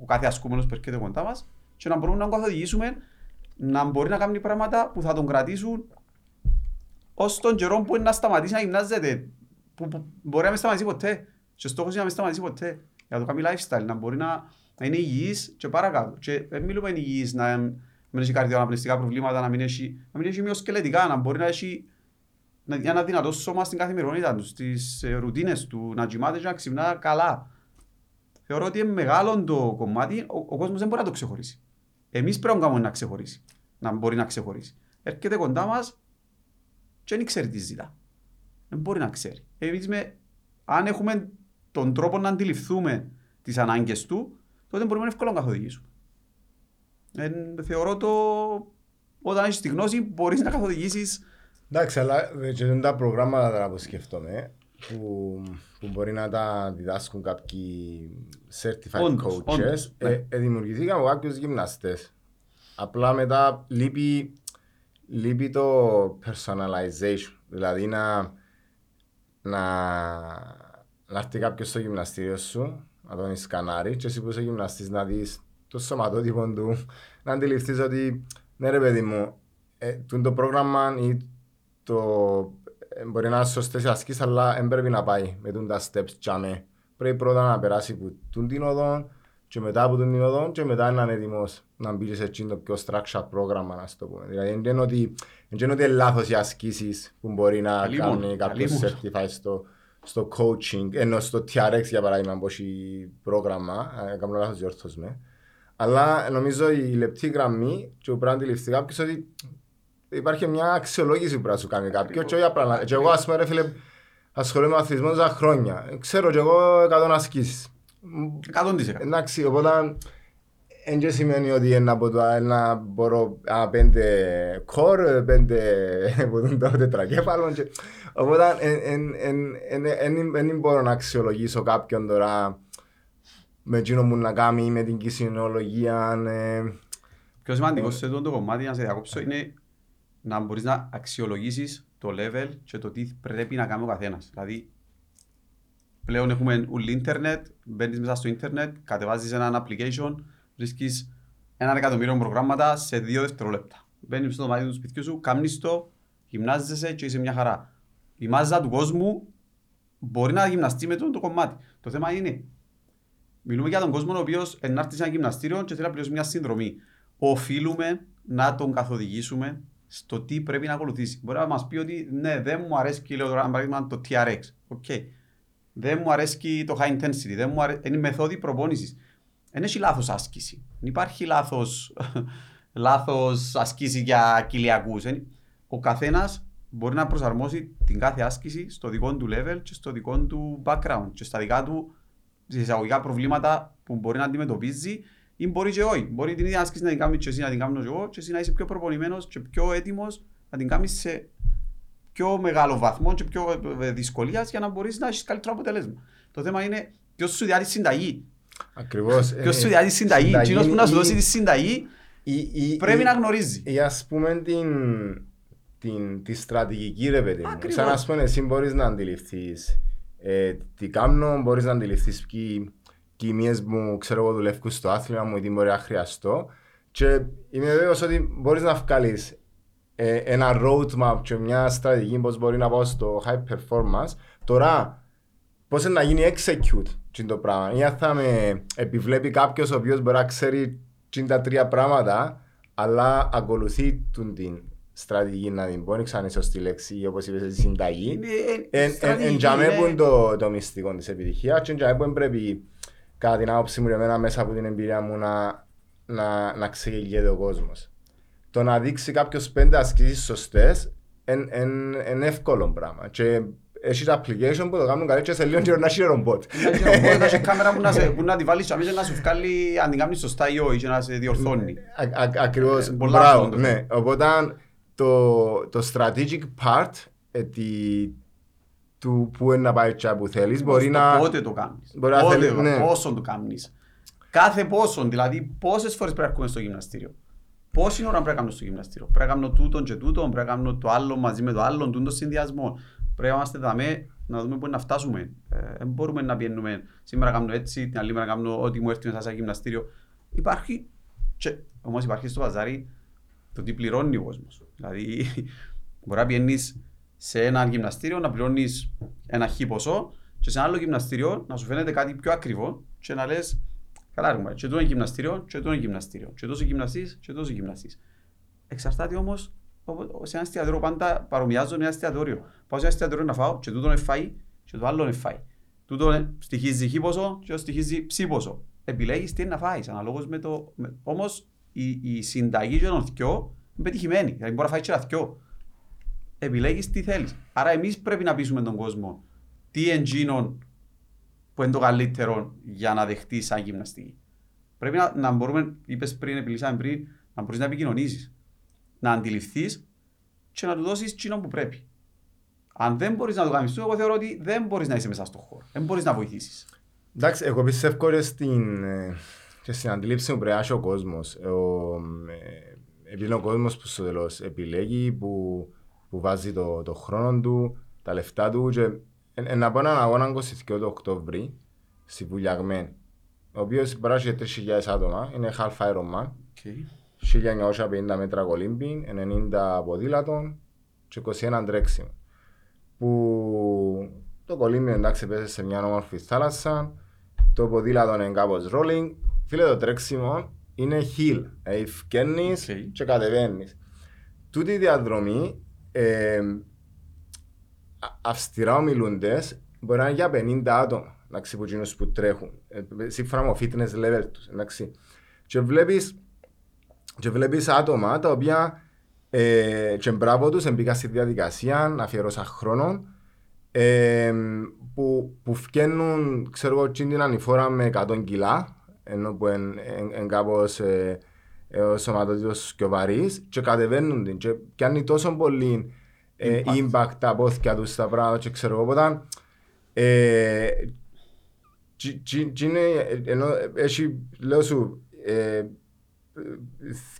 ο κάθε ασκούμενος που έρχεται κοντά μας, και να μπορούμε να τον καθοδηγήσουμε να μπορεί να κάνει πράγματα που θα τον κρατήσουν ως τον καιρό που είναι να σταματήσει να γυμνάζεται. Που, που μπορεί να μην σταματήσει ποτέ. Και ο στόχος είναι να μην σταματήσει ποτέ. Για το κάνει lifestyle, να μπορεί να, να είναι υγιής και παρακάτω. Και δεν μιλούμε υγιής να μην έχει καρδιοαναπνευστικά προβλήματα, να μην έχει, να μην έχει μειοσκελετικά, να μπορεί να έχει να, ένα δυνατό σώμα στην καθημερινότητα τους, στις ε, ρουτίνες του, να κοιμάται και να ξυπνά καλά. Θεωρώ ότι είναι μεγάλο το κομμάτι, ο, ο κόσμος δεν μπορεί να το ξεχωρίσει. Εμείς πρέπει να κάνουμε να ξεχωρίσει, να μπορεί να ξεχωρίσει. Έρχεται κοντά μας και δεν ξέρει τι ζητά. Δεν μπορεί να ξέρει. Εμείς με, αν έχουμε τον τρόπο να αντιληφθούμε τις ανάγκες του, τότε μπορούμε εύκολα να καθοδηγήσουμε. Ε, θεωρώ το όταν έχεις τη γνώση μπορείς να καθοδηγήσεις Εντάξει, αλλά και είναι τα προγράμματα τώρα που σκέφτομαι που, που μπορεί να τα διδάσκουν κάποιοι certified όντως, coaches όντως, ναι. ε, ε, δημιουργηθήκαν από κάποιους γυμναστές. Απλά μετά λείπει, λείπει το personalization. Δηλαδή να, να, να έρθει κάποιος στο γυμναστήριο σου να τον σκανάρει και εσύ που είσαι γυμναστής να δεις το σωματότυπο του, να αντιληφθείς ότι ναι ρε παιδί μου, ε, το πρόγραμμα ή το, ε, μπορεί να είναι σωστές ασκήσεις αλλά δεν πρέπει να πάει με τα steps τσάμε. Πρέπει πρώτα να περάσει από τον την οδό και μετά από τον την οδό και μετά να είναι έτοιμος να μπει σε εκείνο το πιο structured πρόγραμμα να το πούμε. Δηλαδή δεν είναι ότι, δεν είναι ότι είναι λάθος οι ασκήσεις που μπορεί να κάνει κάποιος certified στο, στο coaching, ενώ στο TRX για παράδειγμα που έχει πρόγραμμα, ε, κάνω λάθος διόρθος με. Αλλά νομίζω η λεπτή γραμμή και πρέπει να αντιληφθεί κάποιος ότι υπάρχει μια αξιολόγηση που πρέπει να σου κάνει κάποιος και όχι απλά. Και εγώ ας πούμε ρε φίλε ασχολούμαι με αθλητισμό για χρόνια. Ξέρω και εγώ 100 ασκήσεις. 100%. Εντάξει, οπότε δεν σημαίνει ότι να, μπορώ, να μπορώ α, πέντε κορ, πέντε που δουν το τετρακέφαλο. Οπότε δεν μπορώ να αξιολογήσω κάποιον τώρα με εκείνο μου να κάνει με την κυσινολογία. Ε. Πιο σημαντικό σε αυτό το κομμάτι, να σε διακόψω, είναι να μπορείς να αξιολογήσεις το level και το τι πρέπει να κάνει ο καθένας. Δηλαδή, πλέον έχουμε ουλ ίντερνετ, μπαίνεις μέσα στο ίντερνετ, κατεβάζεις ένα application, βρίσκεις ένα εκατομμύριο προγράμματα σε δύο δευτερόλεπτα. Μπαίνεις στο δωμάτιο του σπιτιού σου, κάνεις το, γυμνάζεσαι και είσαι μια χαρά. Η μάζα του κόσμου μπορεί να γυμναστεί με το, το κομμάτι. Το θέμα είναι, μιλούμε για τον κόσμο ο οποίος ενάρτησε σε ένα γυμναστήριο και θέλει να πληρώσει μια συνδρομή. Οφείλουμε να τον καθοδηγήσουμε στο τι πρέπει να ακολουθήσει. Μπορεί να μας πει ότι ναι, δεν μου αρέσει λέω τώρα, παράδειγμα, το TRX. Okay. Δεν μου αρέσει το high intensity. Δεν μου αρέσει... Είναι η μεθόδη προπόνησης. Δεν έχει λάθος άσκηση. Δεν υπάρχει λάθος λάθος άσκηση για κοιλιακούς. Ο καθένας μπορεί να προσαρμόσει την κάθε άσκηση στο δικό του level και στο δικό του background και στα δικά του εισαγωγικά προβλήματα που μπορεί να αντιμετωπίζει Ή μπορεί και όχι. Μπορεί την ίδια άσκηση να την κάνεις και εσύ να την κάνω και εγώ και εσύ να είσαι πιο προπονημένος και πιο έτοιμος να την κάνεις σε πιο μεγάλο βαθμό και πιο ε, δυσκολίας για να μπορείς να έχεις καλύτερο αποτέλεσμα. Το θέμα είναι ποιος σου διάρει συνταγή. Ακριβώς. Ποιος Ε, σου διάρει συνταγή. Εκείνος που να σου ή- δώσει τη συνταγή ή- ή- πρέπει ή- να γνωρίζει. Ή ας πούμε την, την, τη στρατηγική ρε παιδί μου. Ακριβώς. Σαν ας πούμε εσύ μπορείς να αντιληφθείς ε, τι κάνω, μπορείς να αντιληφθείς ποιοι κοιμίες μου ξέρω εγώ δουλεύουν στο άθλημα μου ή τι μπορεί να χρειαστώ. Και είμαι βέβαιος ότι μπορείς να βγάλεις ε, ένα roadmap και μια στρατηγική πώς μπορεί να πάω στο high performance. Τώρα πώς είναι να γίνει execute τι το πράγμα. Ή αν θα με επιβλέπει κάποιος ο οποίος μπορεί να ξέρει τι τα τρία πράγματα αλλά ακολουθεί τον την στρατηγική να την πω, δεν ξέρω αν είναι σωστή λέξη ή όπως είπες εσύ συνταγή. Είναι- ε, Εν- εν- στρατηγική, Εν τζαμέ είναι- που είναι το, το μυστικό της επιτυχίας και εν τζαμέ που δεν πρέπει κατά την άποψη μου για μένα μέσα από την εμπειρία μου να, να, να ξεγελιέται ο κόσμος. Το να δείξει κάποιος πέντε ασκήσεις σωστές είναι εύκολο πράγμα και έχεις τα application που το κάνουν καλύτερα και σε λίγο καιρό να έχει ρομπότ. Να έχει ρομπότ, να έχει κάμερα που να σε- που να τη βάλεις και αμέσως να σου βγάλει αν την κάνεις σωστά ή όχι και να σε διορθώνει. Α- α- Ακριβώς, Ε, πολλά μπράβο, αυτό. ναι. Οπότε το, το strategic part ε, τη, του που είναι να πάει και που θέλεις μπορεί Στο να... Πότε το κάνεις. μπορεί να Πότε θέλει- το- ναι. Πόσο το κάνεις. Κάθε πόσο, δηλαδή πόσες φορές πρέπει να έρχομαι στο γυμναστήριο. Πόση ώρα πρέπει να κάνω στο γυμναστήριο. Πρέπει να κάνω τούτον και τούτον, πρέπει να κάνω το άλλο μαζί με το άλλο, τούτον συνδυασμό. Πρέπει να είμαστε δαμέ να δούμε πού να φτάσουμε. Ε, Δεν μπορούμε να πιένουμε σήμερα κάνω έτσι, την άλλη μέρα κάνω ό,τι μου έρθει μέσα σε γυμναστήριο. Υπάρχει, και, όμως υπάρχει στο παζάρι το τι πληρώνει ο κόσμος. Δηλαδή, μπορεί να πιένεις σε ένα γυμναστήριο να πληρώνεις ένα χι ποσό και σε ένα άλλο γυμναστήριο να σου φαίνεται κάτι πιο ακριβό και να λες καλά ρε μωρέ, και τούτο είναι γυμναστήριο και τούτο είναι γυμναστήριο και τόσο γυμναστής και τόσο γυμναστής. Εξαρτάται όμως οπο- σε ένα εστιατόριο πάντα παρομοιάζω με ένα εστιατόριο. Πάω σε ένα εστιατόριο να φάω και τούτο είναι φάει και το άλλο είναι φάει. Τούτο είναι- στοιχίζει χι ποσό και το στοιχίζει ψ ποσό. Επιλέγεις τι είναι να φάεις αναλόγως με το... με- Όμως η, η συνταγή και των θκιό είναι πετυχημένη. Δηλαδή μπορεί να φάεις και ένα θκιό επιλέγεις τι θέλεις. Άρα εμείς πρέπει να πείσουμε τον κόσμο τι εντζήνων που είναι το καλύτερο για να δεχτεί σαν γυμναστική. Πρέπει να, να μπορούμε, είπες πριν, επιλύσαμε πριν, να μπορείς να επικοινωνήσεις, να αντιληφθείς και να του δώσεις εκείνο που πρέπει. Αν δεν μπορείς να το κάνεις του, εγώ θεωρώ ότι δεν μπορείς να είσαι μέσα στον χώρο. Δεν μπορείς να βοηθήσεις. Εντάξει, εγώ πιστεύω και στην, ε, και στην αντίληψη μου πρέπει να έχει ο κόσμος. Ο, ε, επειδή είναι ο κόσμος που στο τέλος επιλέγει, που, που βάζει το, το χρόνο του, τα λεφτά του και ε, ε, να πω έναν αγώνα 22 το Οκτώβρη στη Βουλιαγμένη, ο οποίος παράγει 3.000 άτομα, είναι half Ironman, Okay. 1950 μέτρα κολύμπιν, 90 ποδήλατων και 21 τρέξιμο. Που το κολύμπιν εντάξει πέσε σε μια όμορφη θάλασσα, το ποδήλατο είναι κάπως rolling. Φίλε το τρέξιμο είναι hill, δηλαδή φκαίνεις Οκ. και κατεβαίνεις. Τούτη η διαδρομή, ε, α- αυστηρά ομιλούντες, μπορεί να είναι για 50 άτομα, εντάξει, που, εκείνους που τρέχουν, ε, σύμφωνα με το fitness level τους, εντάξει. Και βλέπεις και βλέπεις άτομα τα οποία ε, και μπράβο τους εμπήκα στη διαδικασία, αφιερώσα χρόνο ε, που, που φκαίνουν, ξέρω εγώ, τσιν την ανηφόρα με 100 κιλά ενώ που είναι εν, εν κάπως ε, ε, ο σωματότυπος πιο βαρύς και κατεβαίνουν την και πιάνει τόσο πολύ ε, Impact. impact τα πόθηκια τους στα πράγματα και ξέρω εγώ, οπότε ε, τσι- τσι- τσι είναι, ε, ενώ έχει, λέω σου, ε,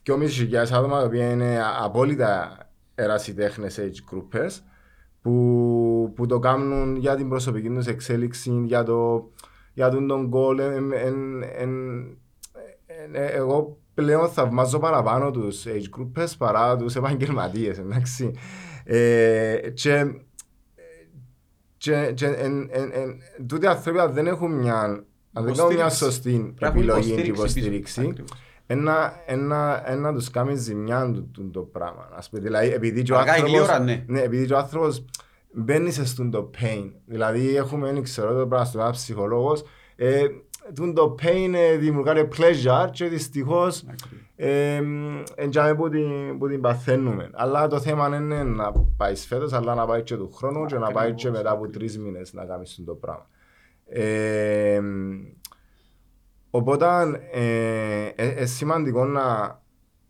2.500 άτομα τα οποία είναι α- απόλυτα ερασιτέχνες age groupers που, που το κάνουν για την προσωπική τους εξέλιξη, για, το, για τον, τον goal. Εν- εν- εν- εν- ε, εγώ πλέον θαυμάζω παραπάνω τους age groupers παρά τους επαγγελματίες, εντάξει. Ε, και και, και εν, εν, εν, τούτοι οι άνθρωποι αν δεν έχουν μια, αν δεν κάνουν μια Υποστήριξη. σωστή Πρέπει να έχουν επιλογή και υποστήριξη πίσω. υποστήριξη, Ακριβώς. ένα, ένα, ένα τους κάνει ζημιά του, του το πράγμα. Ας πούμε, δηλαδή, επειδή και ο Αργά ή άνθρωπος, γλύωρα, ναι. ναι, επειδή και ο άνθρωπος μπαίνει σε στον το pain. Δηλαδή, έχουμε, δεν ξέρω, το πράγμα στο ένα ψυχολόγος, ε, τούν το pain ε, δημιουργάει pleasure και δυστυχώς ε, εντιαμε που την, που την παθαίνουμε. Αλλά το θέμα δεν είναι να πάει φέτος, αλλά να πάει και του χρόνου και να πάει και Ακριβώς, μετά από ακριβώς. τρεις μήνες να κάνεις το πράγμα. Ε, Οπότε ε, ε, ε, σημαντικό να,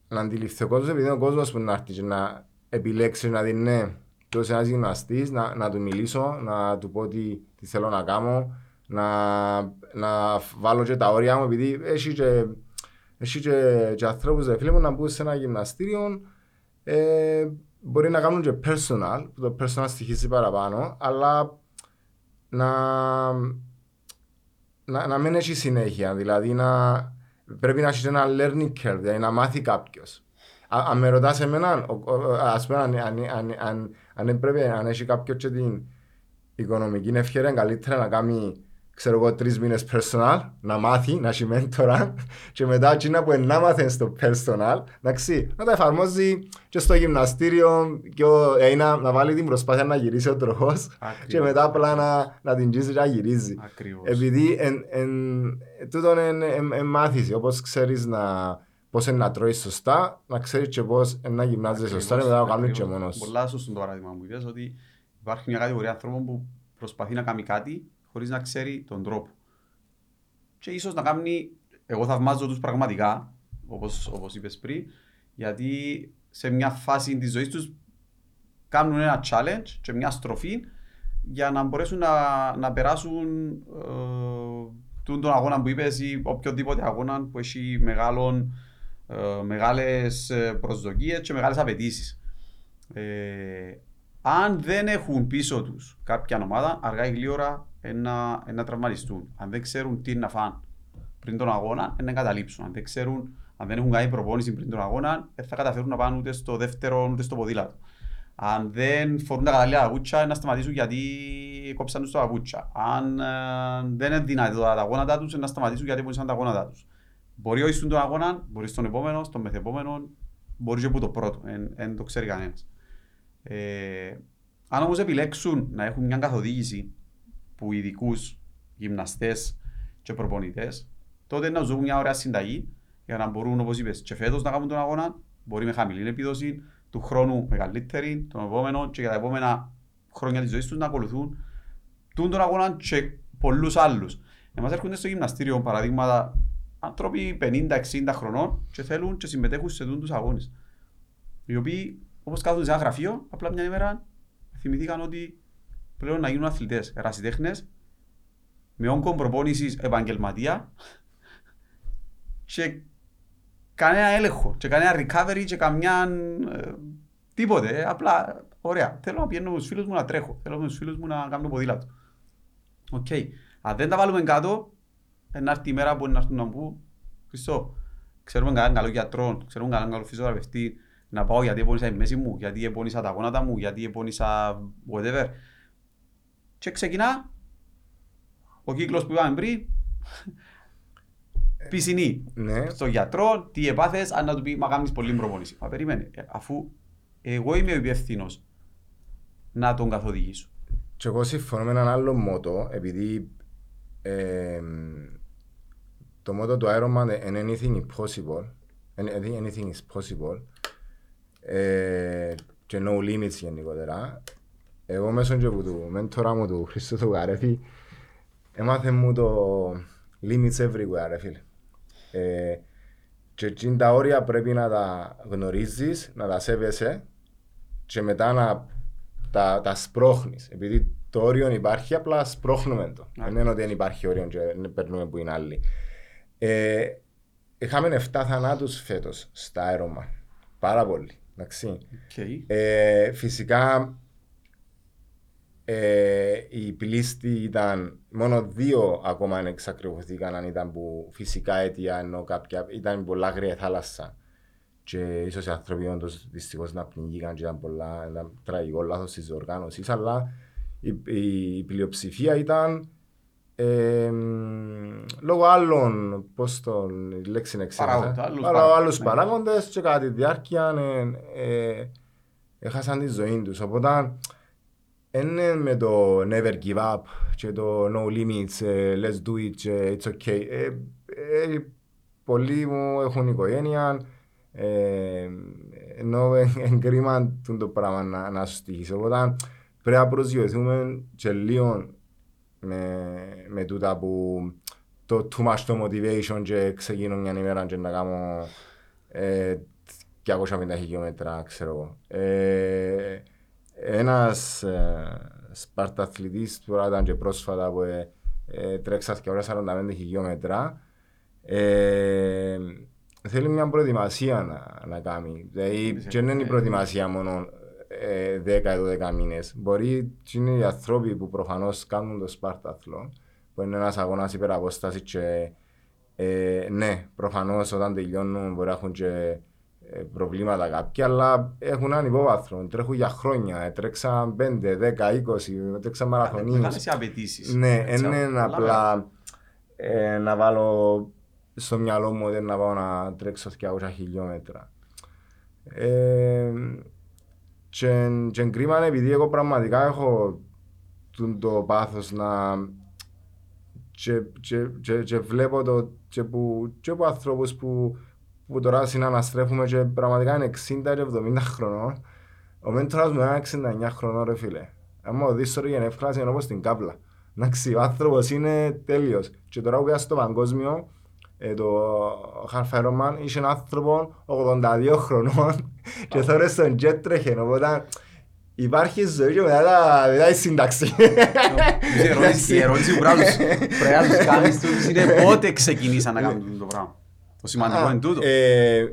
να αντιληφθεί ο κόσμος επειδή είναι ο κόσμος που να έρθει και να επιλέξει να δει ναι, τόσο ένας γυμναστής, να, να του μιλήσω, να του πω τι, τι θέλω να κάνω, να, να βάλω και τα όρια μου επειδή έχει και, έχει και, και ανθρώπους δε φίλοι μου να μπουν σε ένα γυμναστήριο ε, μπορεί να κάνουν και personal, που το personal στοιχίζει παραπάνω, αλλά να, να, να μην έχει συνέχεια. Δηλαδή να, πρέπει να έχεις ένα learning curve, δηλαδή να μάθει κάποιος. Αν με ρωτάς εμένα, ας πούμε, αν, αν, αν, αν, αν, πρέπει, αν έχει κάποιος και την οικονομική ευκαιρία, καλύτερα να κάνει ξέρω εγώ, τρεις μήνες personal, να μάθει, να έχει μέντορα και μετά εκείνα που να μάθει στο personal, εντάξει, να τα εφαρμόζει και στο γυμναστήριο και ο, ε, να, να βάλει την προσπάθεια να γυρίσει ο τροχός και μετά απλά να, να την τζίσει και να γυρίζει. Ακριβώς. Επειδή εν, εν, τούτον είναι εν, εν, μάθηση, όπως ξέρεις να, πώς είναι να τρώεις σωστά, να ξέρεις και πώς να γυμνάζεσαι σωστά και μετά να το κάνεις και μόνος. Πολλά σωστό το παράδειγμα μου είπες ότι υπάρχει μια κατηγορία ανθρώπων που προσπαθεί να κάνει κάτι χωρίς να ξέρει τον τρόπο. Και ίσως να κάνει, εγώ θαυμάζω τους πραγματικά, όπως, όπως είπες πριν, γιατί σε μια φάση της ζωής τους κάνουν ένα challenge και μια στροφή για να μπορέσουν να, να περάσουν ε, τον αγώνα που είπες ή οποιοδήποτε αγώνα που έχει μεγάλων, ε, μεγάλες προσδοκίες και μεγάλες απαιτήσεις. Ε, αν δεν έχουν πίσω τους κάποια ομάδα, αργά ή γλύωρα να, να τραυματιστούν. Αν δεν ξέρουν τι να φάνε πριν τον αγώνα, να καταλήψουν. Αν δεν ξέρουν, αν δεν έχουν κάνει προπόνηση πριν τον αγώνα, δεν θα καταφέρουν να πάνε ούτε στο δεύτερο ούτε στο ποδήλατο. Αν δεν φορούν τα κατάλληλα αγούτσα, να σταματήσουν γιατί κόψαν τους τα αγούτσα. Αν ε, δεν είναι δυνατά τα γόνατα τους, να σταματήσουν γιατί πονήσαν τα γόνατα τους. Μπορεί όχι στον αγώνα, μπορεί στον επόμενο, στον μεθεπόμενο, μπορεί και που το πρώτο, δεν το ξέρει κανένας. Ε, αν όμως επιλέξουν να έχουν μια καθοδήγηση που ειδικούς γυμναστές και προπονητές, τότε να ζουν μια ωραία συνταγή για να μπορούν, όπως είπες, και φέτος να κάνουν τον αγώνα, μπορεί με χαμηλή επίδοση, του χρόνου μεγαλύτερη, τον επόμενο και για τα επόμενα χρόνια της ζωής τους να ακολουθούν τον αγώνα και πολλούς άλλους. Εμάς έρχονται στο γυμναστήριο παραδείγματα άνθρωποι 50-60 χρονών και θέλουν και συμμετέχουν σε τους αγώνες. Οι οποίοι, όπως κάθονται σε ένα γραφείο, απλά μια ημέρα θυμηθήκαν ότι πλέον να γίνουν αθλητές, ερασιτέχνες, με όγκο προπόνησης επαγγελματία και κανένα έλεγχο και κανένα recovery και καμιά ε, τίποτε, ε, απλά ωραία. Θέλω να πηγαίνω με τους φίλους μου να τρέχω, θέλω με τους φίλους μου να κάνω ποδήλατο. OK. Okay. Αν δεν τα βάλουμε κάτω, να έρθει η μέρα που να έρθουν να μου πουν Χρήστο, ξέρουμε κανέναν καλό γιατρό, ξέρουμε κανέναν καλό φυσιοθεραπευτή, να πάω γιατί επόνησε η μέση μου, γιατί επόνησα τα γόνατα μου, γιατί επόνησα whatever και ξεκινά ο κύκλος που είπαμε πριν πισινή. Ναι. Στο γιατρό, τι επάθες, αν να του πει μα κάνεις πολύ προπόνηση. Μα περίμενε, ε, αφού εγώ είμαι ο υπεύθυνος να τον καθοδηγήσω. Και εγώ συμφωνώ με έναν άλλο μότο, επειδή ε, το μότο του Ironman είναι anything is possible, anything is possible ε, και no limits γενικότερα. Εγώ μέσω και από του μέντορα μου του Χριστού του Γαρέφη έμαθε μου το limits everywhere ρε φίλε. Ε, και εκείνα τα όρια πρέπει να τα γνωρίζεις, να τα σέβεσαι και μετά να τα, τα σπρώχνεις. Επειδή το όριο υπάρχει, απλά σπρώχνουμε το. Δεν είναι ότι δεν υπάρχει όριο και περνούμε που είναι άλλοι. Ε, είχαμε 7 θανάτους φέτος στα αέρωμα. Πάρα πολύ. Okay. Ε, φυσικά ε, η πλήστη ήταν μόνο δύο ακόμα αν εξακριβωθήκαν αν ήταν που φυσικά αίτια ενώ κάποια ήταν πολλά αγρία θάλασσα και ίσως οι άνθρωποι όντως δυστυχώς να πνιγήκαν και ήταν πολλά ήταν τραγικό λάθος της οργάνωσης αλλά η, η, η πλειοψηφία ήταν ε, λόγω άλλων, πώς το η λέξη είναι εξήγησα, άλλους παράγοντες και κατά τη διάρκεια ε, ε, έχασαν τη ζωή τους. Οπότε είναι με το never give up και το no limits, uh, let's do it, uh, it's okay. Ε, ε, πολλοί μου έχουν οικογένεια, ε, ενώ είναι κρίμα το πράγμα να, να σου στοιχείς. Οπότε πρέπει να προσγειωθούμε και λίγο με, με τούτα που το too much το motivation και ξεκινώ μια ημέρα και να κάνω ε, 250 χιλιόμετρα, ξέρω εγώ. Ε, ένας ε, σπαρταθλητής τώρα ήταν και πρόσφατα που ε, ε, τρέξα και ώρα 45 χιλιόμετρα ε, θέλει μια προετοιμασία να, να κάνει. Δηλαδή, δεν είναι η προετοιμασία μόνο ε, 10-12 μήνες. Μπορεί και είναι οι άνθρωποι που προφανώς κάνουν το σπαρταθλό που είναι ένας αγώνας υπεραπόστασης και ε, ναι, προφανώς όταν τελειώνουν μπορεί να έχουν και ε, προβλήματα κάποια, αλλά έχουν έναν υπόβαθρο. Τρέχουν για χρόνια. Ε, τρέξαν 5, 10, 20, τρέξαν μαραθωνίες. Μεγάλες οι απαιτήσεις. Ναι, Έτσι, δεν είναι πολλά απλά ε, να βάλω στο μυαλό μου ότι να πάω να τρέξω 200 χιλιόμετρα. Ε, και, και κρίμα επειδή εγώ πραγματικά έχω τούτο το πάθος να και, και, και, και βλέπω το και που, και που ανθρώπους που, που τώρα συναναστρέφουμε και πραγματικά είναι 60 και 70 χρονών ο μέντορας μου είναι 69 χρονών ρε φίλε. Αν μου δεις τώρα για εύκολα είναι όπως την κάπλα. Εντάξει, ο άνθρωπος είναι τέλειος. Και τώρα που πήγα στο παγκόσμιο, ε, το Χαρφαερομάν είχε έναν άνθρωπο 82 χρονών και τώρα στον τζετ τρέχει. Οπότε υπάρχει ζωή και μετά τα- μετά η σύνταξη. Η ερώτηση- Η ερώτηση που πρέπει να τους- πρέπει να τους κάνεις τους είναι πότε ξεκινήσαν να κάνουν το πράγμα. Το σημαντικό είναι τούτο. Ε,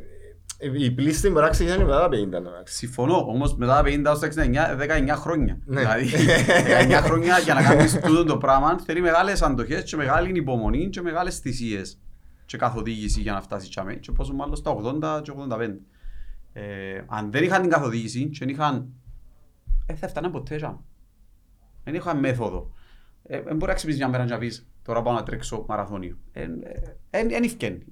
Η πλήστη μπορεί να ξεκινήσει μετά τα 50. εντάξει. Συμφωνώ, όμως μετά τα 50 ως τα 69, 19 χρόνια. Ναι. Δηλαδή, 19 χρόνια για να κάνεις τούτο το πράγμα θέλει μεγάλες αντοχές και μεγάλη υπομονή και μεγάλες θυσίες και καθοδήγηση για να φτάσεις τσάμε και πόσο μάλλον στα 80 και 85. Ε, αν δεν είχαν την καθοδήγηση και δεν είχαν... Ε, θα έφταναν ποτέ τσάμε. Δεν είχαν μέθοδο. Ε, δεν μπορεί να ξυπνήσεις μια μέρα και να πεις τώρα πάω να τρέξω μαραθώνιο. Δεν ευκαινεί.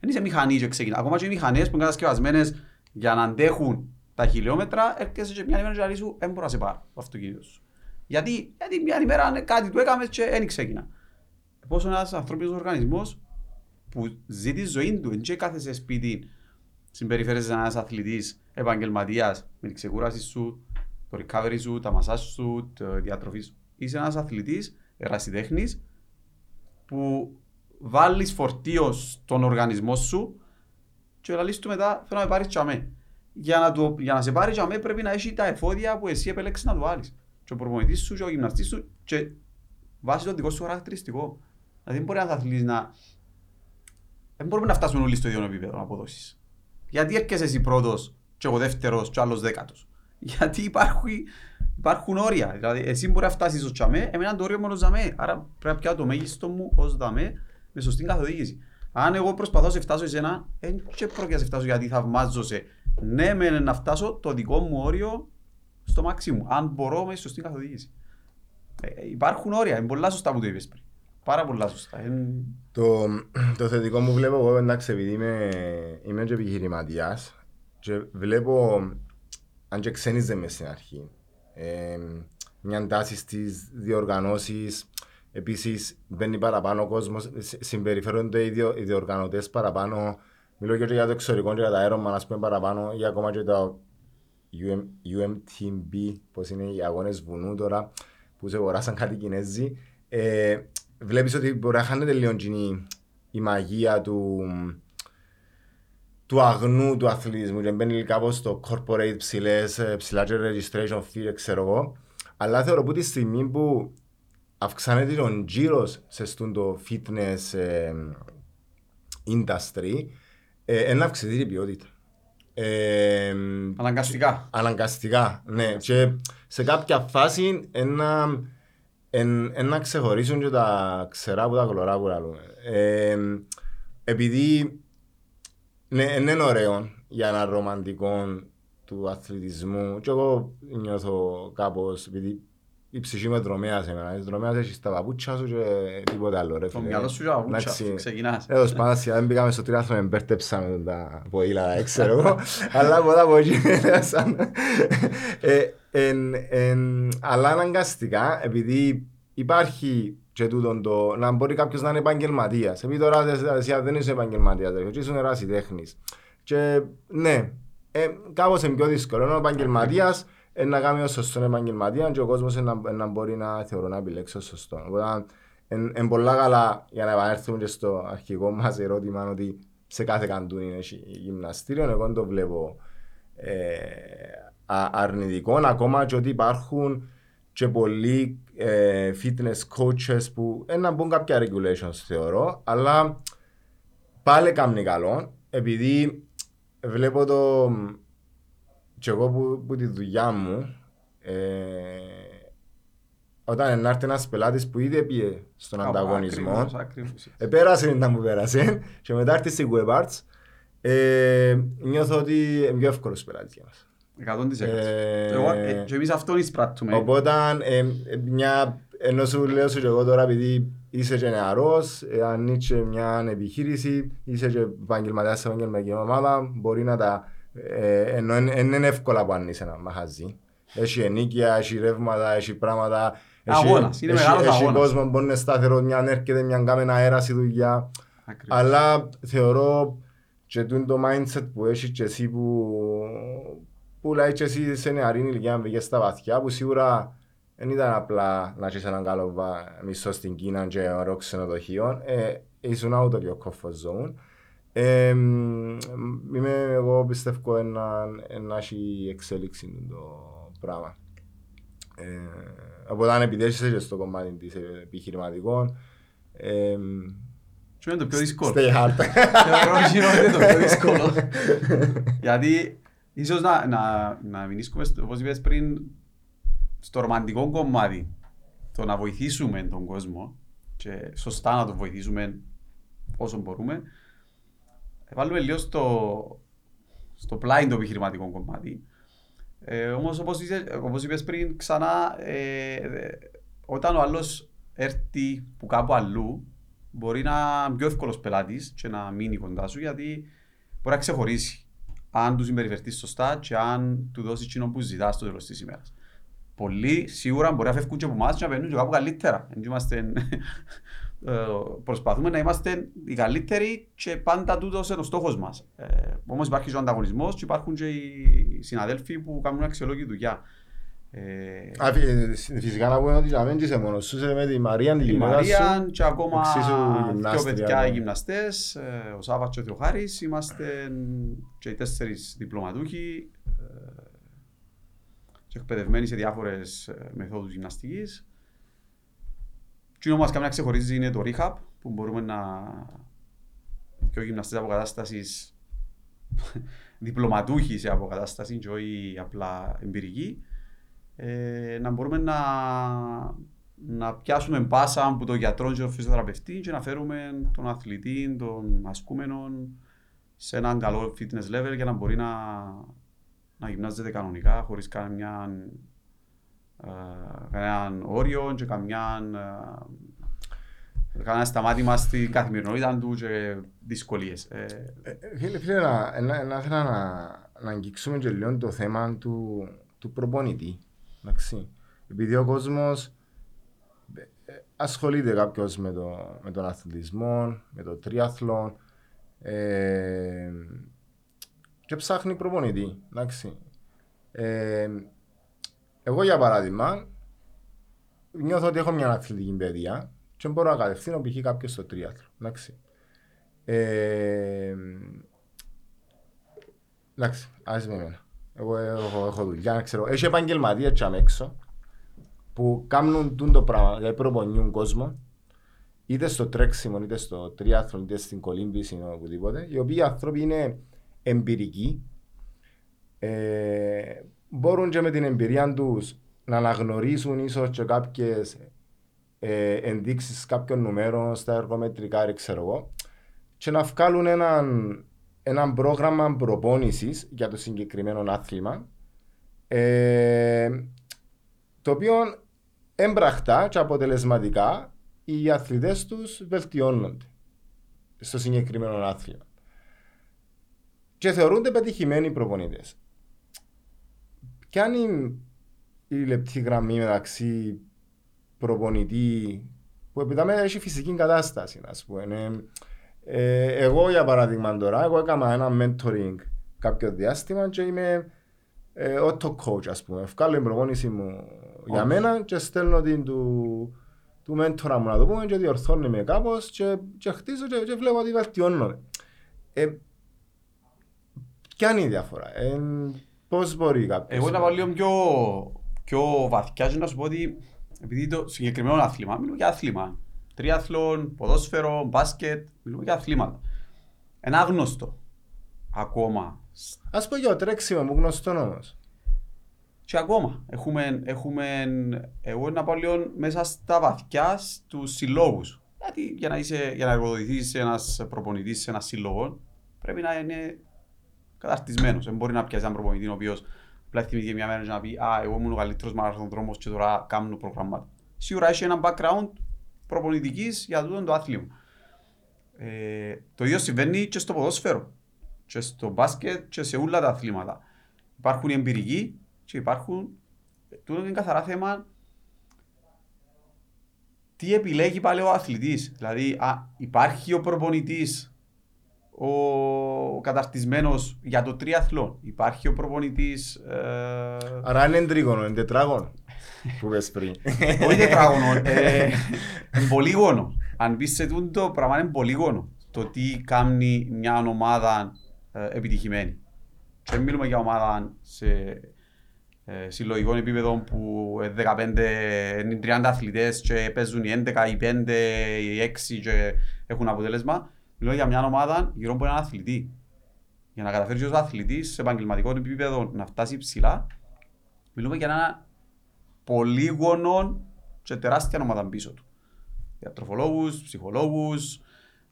Δεν είσαι μηχανής και ξεκινάς. Ακόμα και οι μηχανές που είναι κατασκευασμένες για να αντέχουν τα χιλιόμετρα, έρχεσαι και μια ημέρα και να σου δεν μπορώ να σε πάρω το αυτοκίνητο σου. Γιατί, γιατί μια ημέρα κάτι του έκαμες και δεν ξεκινά. Πόσο ένας ανθρώπινος οργανισμός που ζει τη ζωή του, δεν κάθεσαι σπίτι, συμπεριφέρεσαι ένας αθλητής επαγγελματίας με την ξεκούραση σου, το recovery σου, τα μασάζ σου, τη διατροφή σου. Είσαι ένας αθλητής, ερασιτέχνης, που βάλεις φορτίος στον οργανισμό σου και λαλείς του μετά θέλω να με πάρεις τσαμέ. Για να, το, για να σε πάρει τσαμέ πρέπει να έχεις τα εφόδια που εσύ επέλεξες να του βάλεις. Και ο προπονητής σου και ο γυμναστής σου και βάσει το δικό σου χαρακτηριστικό. Δηλαδή δεν μπορεί ένας αθλητής να... Δεν μπορούμε να φτάσουμε όλοι στο ίδιο επίπεδο να αποδόσεις. Γιατί έρχεσαι εσύ πρώτος και εγώ δεύτερος και ο άλλος δέκατος. Γιατί υπάρχουν, υπάρχουν όρια. Δηλαδή εσύ μπορεί να φτάσεις στο τσαμέ, εμένα το όριο μόνο ζαμέ. Άρα πρέπει να πιάω το μέγιστο μου ως δαμέ με σωστή καθοδήγηση. Αν εγώ προσπαθώ να σε φτάσω εσένα, δεν και πρόκειται να σε φτάσω γιατί θαυμάζω σε. Ναι, με να φτάσω το δικό μου όριο στο μάξι μου. Αν μπορώ με σωστή καθοδήγηση. Ε, υπάρχουν όρια, είναι πολλά σωστά που το είπες πριν. Πάρα πολλά σωστά. Εν... Το, το θετικό μου βλέπω εγώ εντάξει επειδή είμαι, είμαι και επιχειρηματίας και βλέπω αν και ξένιζε μες στην αρχή ε, μια τάσης στις διοργανώσεις. Επίσης μπαίνει παραπάνω ο κόσμος συ- συμπεριφέρονται οι, διο, οι διοργανωτές παραπάνω. Μιλώ και για το εξωτερικό και για τα αέρομα ας πούμε παραπάνω ή ακόμα και το UM, UMTB πως είναι οι αγώνες βουνού τώρα που σε αγοράσαν κάτι Κινέζοι. Ε, βλέπεις ότι μπορεί να χάνεται λίγο η, η μαγεία του, του αγνού του αθλητισμού και μπαίνει κάπως στο corporate ψηλές, ε, ψηλά και registration fee, ξέρω εγώ. Αλλά θεωρώ που τη στιγμή που αυξάνεται τον τζίρος σε αυτόν το fitness ε, industry, ε, ένα αυξηθεί η ποιότητα. Ε, Αναγκαστικά. Αναγκαστικά, ναι. Και σε κάποια φάση ένα, εν, ένα ξεχωρίσουν και τα ξερά που τα κλωρά που λαλούμε. Ε, επειδή ναι, εν είναι ωραίο για ένα ρομαντικό του αθλητισμού και εγώ νιώθω κάπως επειδή η ψυχή μου είναι δρομέας εμένα. Η δρομέας έχει στα παπούτσια σου και τίποτα άλλο ρε Το φίλε. μυαλό σου για παπούτσια, Εντάξει. ξεκινάς. Εδώ σπάνα σιγά δεν πήγαμε στο τριάθλο, με μπέρτεψα με τα ποήλα, δεν ξέρω εγώ. Αλλά από τα από εκεί σαν... Ε, εν- εν- Αλλά αναγκαστικά, επειδή υπάρχει και τούτον το να μπορεί κάποιος να είναι επαγγελματίας. Επειδή τώρα εσύ δεν είσαι επαγγελματίας, ρε, και ήσουν ερασιτέχνης. Και ναι, ε, κάπως είναι πιο δύσκολο. Ενώ ο επαγγελματίας ε, να κάνει ως σωστό επαγγελματία και ο κόσμος ε, να, ε, να μπορεί να θεωρώ να επιλέξει ως σωστό. Οπότε Εν πολλά καλά για να επανέλθουμε και στο αρχικό μας ερώτημα ότι σε κάθε καντούνι είναι γυμναστήριο. Εγώ το βλέπω ε, αρνητικό. Ακόμα και ότι υπάρχουν και πολλοί ε, fitness coaches που να μπουν κάποια regulations θεωρώ, αλλά πάλι κάνει καλό επειδή βλέπω το και εγώ που, που τη δουλειά μου ε, όταν να έρθει ένας πελάτης που ήδη πήγε στον Ά, ανταγωνισμό ακριβώς, ακριβώς. επέρασε να μου πέρασε και μετά έρθει στη WebArts ε, νιώθω ότι είναι πιο εύκολος πελάτης για μας. 100%. Ε, εγώ, ε, και εμείς αυτόν εισπράττουμε. Οπότε, ε, μια, ενώ σου λέω σου και εγώ τώρα επειδή είσαι και νεαρός, ε, ανοίξε μια επιχείρηση, είσαι και επαγγελματίας σε επαγγελματική ομάδα, μπορεί να τα... Ε, ενώ είναι εύκολα που ανοίξεις ένα μαχαζί. Έχει ενίκεια, έχει ρεύματα, έχει πράγματα. Αγώνας, είναι μεγάλος αγώνας. Έχει κόσμο που μπορεί να σταθερό, μια έρχεται, μια κάμε αέρα στη δουλειά. Αλλά θεωρώ και το mindset που έχεις και εσύ που, που λέει και εσύ σε νεαρή ηλικία μπήκες στα βαθιά που σίγουρα δεν ήταν απλά να έχεις έναν καλό μισό στην Κίνα και ωραίο ξενοδοχείο. Ε, ήσουν out of your comfort zone. Ε, είμαι, εγώ πιστεύω ένα, ένα έχει εξέλιξη το πράγμα. Ε, οπότε αν επιτέσσεσαι και στο κομμάτι της επιχειρηματικών, ε, Σου είναι το πιο δύσκολο; Stay hard. Θεωρώ είναι το πιο δύσκολο. Γιατί ίσως να, να, να μιλήσουμε, όπως είπες πριν, στο ρομαντικό κομμάτι, το να βοηθήσουμε τον κόσμο και σωστά να τον βοηθήσουμε όσο μπορούμε, βάλουμε λίγο στο, στο πλάι το επιχειρηματικό κομμάτι. Ε, Όμως, όπως όπως είπες πριν, ξανά, ε, όταν ο άλλος έρθει που κάπου αλλού, μπορεί να είναι πιο εύκολος πελάτης και να μείνει κοντά σου γιατί μπορεί να ξεχωρίσει αν τους συμπεριφερθείς σωστά και αν του δώσεις εκείνο που ζητάς στο τέλος της ημέρας. Πολλοί σίγουρα μπορεί να φεύγουν και από εμάς και να παίρνουν και κάπου καλύτερα. Είμαστε, ε, προσπαθούμε να είμαστε οι καλύτεροι και πάντα τούτο είναι ο στόχος μας. Ε, Όμως υπάρχει και ο ανταγωνισμός και υπάρχουν και οι συναδέλφοι που κάνουν αξιολόγη δουλειά. Ε, φυσικά να πούμε ότι δεν είσαι μόνος σου, είσαι με τη Μαρία, τη γυναίκα σου. και ακόμα δύο παιδιά οι γυμναστές, ε, ο Σάββας και ο Θεοχάρης, είμαστε και οι τέσσερις διπλωματούχοι και εκπαιδευμένοι σε διάφορες μεθόδους γυμναστικής. Τι όμως καμιά ξεχωρίζει είναι το rehab, που μπορούμε να... και ο γυμναστές αποκατάστασης διπλωματούχοι σε αποκατάσταση και όχι απλά εμπειρικοί ε, να μπορούμε να, να πιάσουμε μπάσα από τον γιατρό και τον φυσιοθεραπευτή και να φέρουμε τον αθλητή, τον ασκούμενο σε έναν καλό fitness level για να μπορεί να, να γυμνάζεται κανονικά χωρίς καμιά, ε, κανέναν όριο και καμιά ε, κανένα σταμάτημα στην καθημερινότητα του και δυσκολίες. Ε, ε, φίλε, φίλε, να, να, να, να, να αγγίξουμε και λίγο το θέμα του, του προπονητή. Εντάξει. Επειδή ο κόσμος ε, ασχολείται κάποιος με, το, με τον αθλητισμό, με το τριάθλο ε, και ψάχνει προπονητή. Εντάξει. Ε, εγώ για παράδειγμα νιώθω ότι έχω μια αθλητική παιδεία και μπορώ να κατευθύνω π.χ. κάποιος στο τριάθλο. Εντάξει. Ε, εντάξει, ας με εμένα. Εγώ έχω, έχω δουλειά, ξέρω. Έχει επαγγελματίες και έξω που κάνουν το πράγμα, δηλαδή προπονιούν κόσμος είτε στο τρέξιμο, είτε στο τριάθλο, είτε στην κολύμπηση, είτε οπουδήποτε, οι οποίοι άνθρωποι είναι εμπειρικοί, ε, μπορούν και με την εμπειρία τους να αναγνωρίσουν ίσως και κάποιες ε, ενδείξεις κάποιων νούμερων στα εργομετρικά, ξέρω εγώ, και να βγάλουν έναν ένα πρόγραμμα προπόνησης για το συγκεκριμένο άθλημα ε, το οποίο έμπραχτα και αποτελεσματικά οι αθλητές τους βελτιώνονται στο συγκεκριμένο άθλημα. Και θεωρούνται πετυχημένοι προπονητές. Ποια είναι η λεπτή γραμμή μεταξύ προπονητή που επειδή έχει φυσική κατάσταση, α πούμε. Ε, εγώ για παράδειγμα τώρα, εγώ έκανα ένα mentoring κάποιο διάστημα και είμαι ε, auto coach ας πούμε. Βγάλω την προπόνηση μου για μένα και στέλνω την του του μέντορα μου να το πούμε και διορθώνει με κάπως και, και χτίζω και, και βλέπω ότι βελτιώνομαι. Ε, ποια είναι η διαφορά, ε, πώς μπορεί κάποιος. Εγώ να πάω λίγο πιο, πιο βαθιά και να σου πω ότι επειδή το συγκεκριμένο άθλημα, μιλούμε για άθλημα. Τριάθλον, ποδόσφαιρο, μπάσκετ, μιλούμε για αθλήματα. Ένα άγνωστο ακόμα. Ας πω για το τρέξιμο μου γνωστό όμως. Και ακόμα έχουμε, έχουμε εγώ να πάω λίγο μέσα στα βαθιά του συλλόγους. Γιατί για να, είσαι, για να εργοδοτηθείς ένας προπονητής σε ένας σύλλογος, πρέπει να είναι καταρτισμένος. Δεν μπορεί να πιάσει έναν προπονητή ο οποίος απλά θυμήθηκε μια μέρα να πει Α, εγώ ήμουν ο καλύτερος μαραθωνδρόμος και τώρα κάνω προγράμματα. Σίγουρα έχει ένα background προπονητικής για τούτο το άθλημα. Ε, το ίδιο συμβαίνει και στο ποδόσφαιρο, και στο μπάσκετ και σε όλα τα αθλήματα. Υπάρχουν οι εμπειρικοί και υπάρχουν. Τούτο είναι καθαρά θέμα τι επιλέγει πάλι ο αθλητής. Δηλαδή, α, υπάρχει ο προπονητής ο, ο καταρτισμένος για το τριαθλό. Υπάρχει ο προπονητής. Ε... Άρα είναι τρίγωνο, είναι τετράγωνο. που πες πριν. Όχι τετράγωνο, ε, πολύγωνο. Αν πεις σε τούτο πράγμα είναι πολύγωνο. Το τι κάνει μια ομάδα ε, επιτυχημένη. Και μιλούμε για ομάδα σε ε, συλλογικών επίπεδων που 15, είναι 30 αθλητές και παίζουν οι 11, οι 5, οι 6 και έχουν αποτέλεσμα. Μιλούμε για μια ομάδα γύρω από έναν αθλητή. Για να καταφέρει ως αθλητής σε επαγγελματικό επίπεδο να φτάσει ψηλά, μιλούμε για ένα πολύγωνο και τεράστια ομάδα πίσω του. Διατροφολόγους, ψυχολόγους,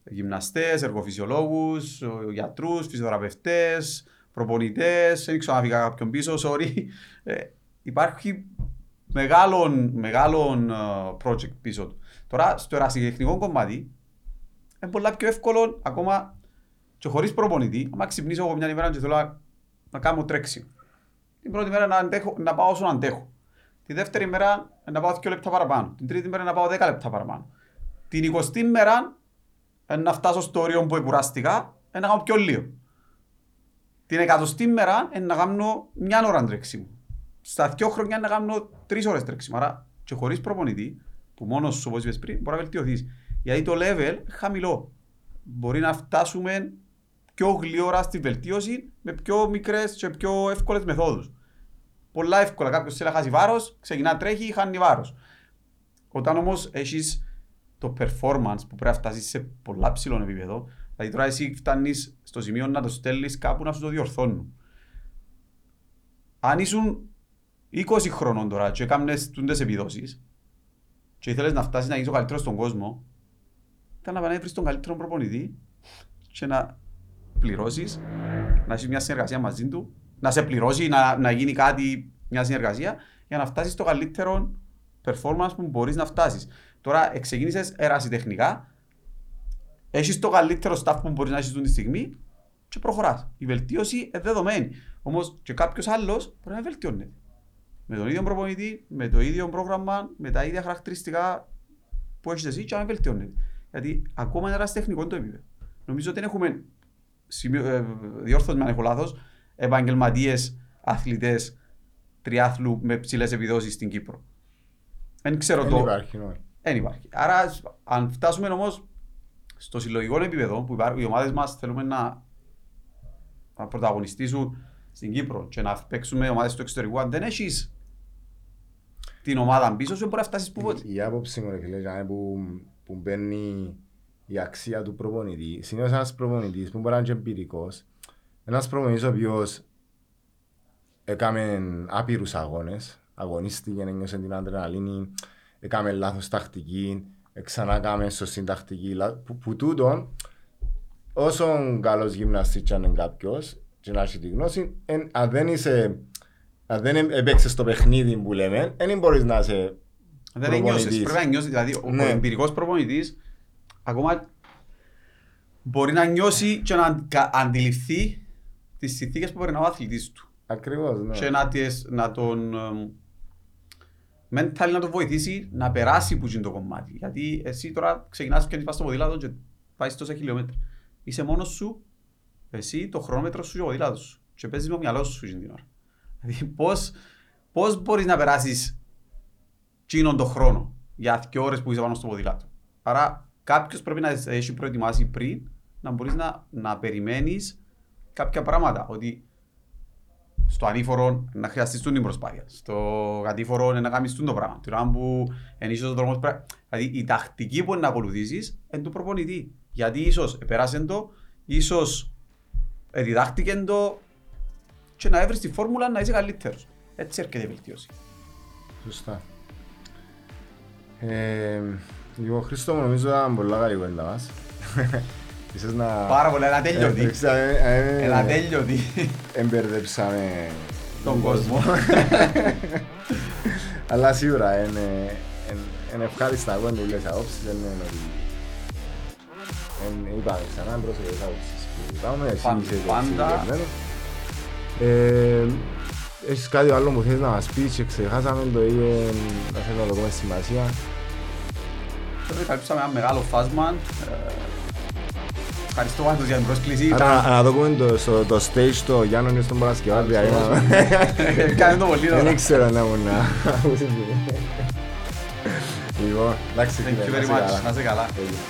γυμναστές, εργοφυσιολόγους, γιατρούς, φυσιοθεραπευτές, προπονητές, δεν ξέρω αν φύγα κάποιον πίσω, sorry. Ε, υπάρχει μεγάλο, μεγάλο uh, project πίσω του. Τώρα, στο ερασιτεχνικό κομμάτι, είναι πολύ πιο εύκολο ακόμα και χωρίς προπονητή, άμα ξυπνήσω εγώ μια ημέρα και θέλω να, να κάνω τρέξιμο. Την πρώτη μέρα να, αντέχω, να πάω όσο να αντέχω. Τη δεύτερη μέρα να πάω 2 λεπτά παραπάνω. Την τρίτη μέρα να πάω 10 λεπτά παραπάνω. Την εικοστή μέρα να φτάσω στο όριο που εκουράστηκα, να κάνω πιο λίγο. Την εκατοστή μέρα να κάνω μια ώρα τρέξιμο. Στα δύο χρόνια να κάνω τρεις ώρες τρέξιμο. Άρα και χωρίς προπονητή, που μόνος σου όπως πριν, μπορεί να βελτιωθείς. Γιατί το level χαμηλό. Μπορεί να φτάσουμε πιο γλυόρα στη βελτίωση με πιο μικρές και πιο εύκολες μεθόδους. Πολλά εύκολα. Κάποιος θέλει να χάσει βάρος, ξεκινά τρέχει, χάνει βάρος. Όταν όμως έχεις το performance που πρέπει να φτάσεις σε πολλά ψηλό επίπεδο, δηλαδή τώρα εσύ φτάνεις στο σημείο να το στέλνεις κάπου να σου το διορθώνουν. Αν ήσουν 20 χρόνων τώρα και έκανες τούντες επιδόσεις και ήθελες να φτάσεις να γίνεις ο καλύτερος στον κόσμο, ήταν να πανέβρεις τον καλύτερο προπονητή και να πληρώσεις, να έχεις μια συνεργασία μαζί του, να σε πληρώσει, να, να γίνει κάτι, μια συνεργασία, για να φτάσεις στο καλύτερο performance που μπορείς να φτάσεις. Τώρα ξεκίνησες ερασιτεχνικά, έχεις το καλύτερο staff που μπορείς να έχεις τη στιγμή και προχωράς. Η βελτίωση είναι δεδομένη. Όμως και κάποιος άλλος μπορεί να βελτιώνεται. Με τον ίδιο προπονητή, με το ίδιο πρόγραμμα, με τα ίδια χαρακτηριστικά που έχεις εσύ και να βελτιώνεται. Γιατί ακόμα είναι τεχνικός το επίπεδο. Νομίζω ότι έχουμε, ε, διόρθωση με αν έχω λάθος, επαγγελματίες, αθλητές, τριάθλου με ψηλές επιδόσεις στην Κύπρο. Δεν ξέρω το. Υπάρχει, Δεν υπάρχει. Άρα, αν φτάσουμε όμως στο συλλογικό επίπεδο που υπάρχουν, οι ομάδες μας θέλουμε να, να πρωταγωνιστήσουν στην Κύπρο και να παίξουμε ομάδες του εξωτερικού, αν δεν έχεις την ομάδα πίσω σου, μπορεί να φτάσεις που Η, η άποψη μου, φίλε, που, που μπαίνει η αξία του προπονητή. Συνήθως ένας προπονητής που μπορεί να είναι εμπειρικός, ένας προπονητής ο οποίος έκαμε άπειρους αγώνες, αγωνίστηκε, ένιωσε την αδρεναλίνη, έκαμε λάθος τακτική, ξανά έκαμε σωστή τακτική. Που, που τούτο, όσο καλός γυμναστής και αν είναι κάποιος, και να έχει τη γνώση, εν, αν δεν είσαι, αν δεν έπαιξες το παιχνίδι που λέμε, δεν μπορείς να είσαι δεν νιώσεις, πρέπει να νιώσεις, δηλαδή ο, ναι. ο εμπειρικός προπονητής ακόμα μπορεί να νιώσει και να αντιληφθεί τις συνθήκες που μπορεί να ο αθλητής του. Ακριβώς, ναι. Και να, τις, να τον mental να τον βοηθήσει να περάσει που είναι το κομμάτι. Γιατί εσύ τώρα ξεκινάς και πας στο ποδήλατο και πάει τόσα χιλιόμετρα. Είσαι μόνος σου, εσύ το χρονόμετρο σου και ο ποδήλατος σου. Και παίζεις με το μυαλός σου την ώρα. Δηλαδή πώς, πώς μπορείς να περάσεις τσίνον τον χρόνο. για δύο ώρες που είσαι πάνω στο ποδήλατο. Άρα κάποιος πρέπει να σε έχει προετοιμάσει πριν να μπορείς να, να περιμένεις κάποια πράγματα. Ότι στο ανήφορο να χρειαστείς την προσπάθεια. Στο κατήφορο να κάνεις το πράγμα. Την ώρα που ενίσχυες ο δρόμος πρέπει... Δηλαδή η τακτική που είναι να ακολουθήσεις είναι του προπονητή. Γιατί ίσως επέρασε το, ίσως διδάχτηκε το και να έβρεις τη φόρμουλα να είσαι καλύτερος. Έτσι έρχεται η βελτίωση. Σωστά. Ε, λοιπόν, Χρήστο μου νομίζω ήταν πολλά καλή κουβέντα μας. Ίσως να... Πάρα πολλά, ένα τέλειωτη. Εμπερδέψαμε- ε, Ένα τέλειωτη. Εμπερδέψαμε Τον κόσμο. Αλλά σίγουρα είναι, είναι ευχάριστα εγώ είναι όλες απόψεις, δεν είναι ότι... εν- Είπαμε ξανά πρόσωπες απόψεις που είπαμε, εσύ Πάντα- είσαι το πάντα. συγκεκριμένο. Ε, Έχεις κάτι άλλο που θέλεις να μας πεις και ξεχάσαμε το ή ε, να θέλεις να το πούμε σημασία. Τώρα καλύψαμε ένα μεγάλο φάσμα. Ε, Ευχαριστώ πάντως για την πρόσκληση. Άρα να το πούμε το, στο, το stage το Γιάννη στον Παρασκευά, δηλαδή να- Κάνε το πολύ Δεν τώρα. ξέρω να ήμουν να ακούσεις. Λοιπόν, εντάξει Thank φίλε, you να very είσαι much. καλά. Να είσαι καλά. Τέλεια.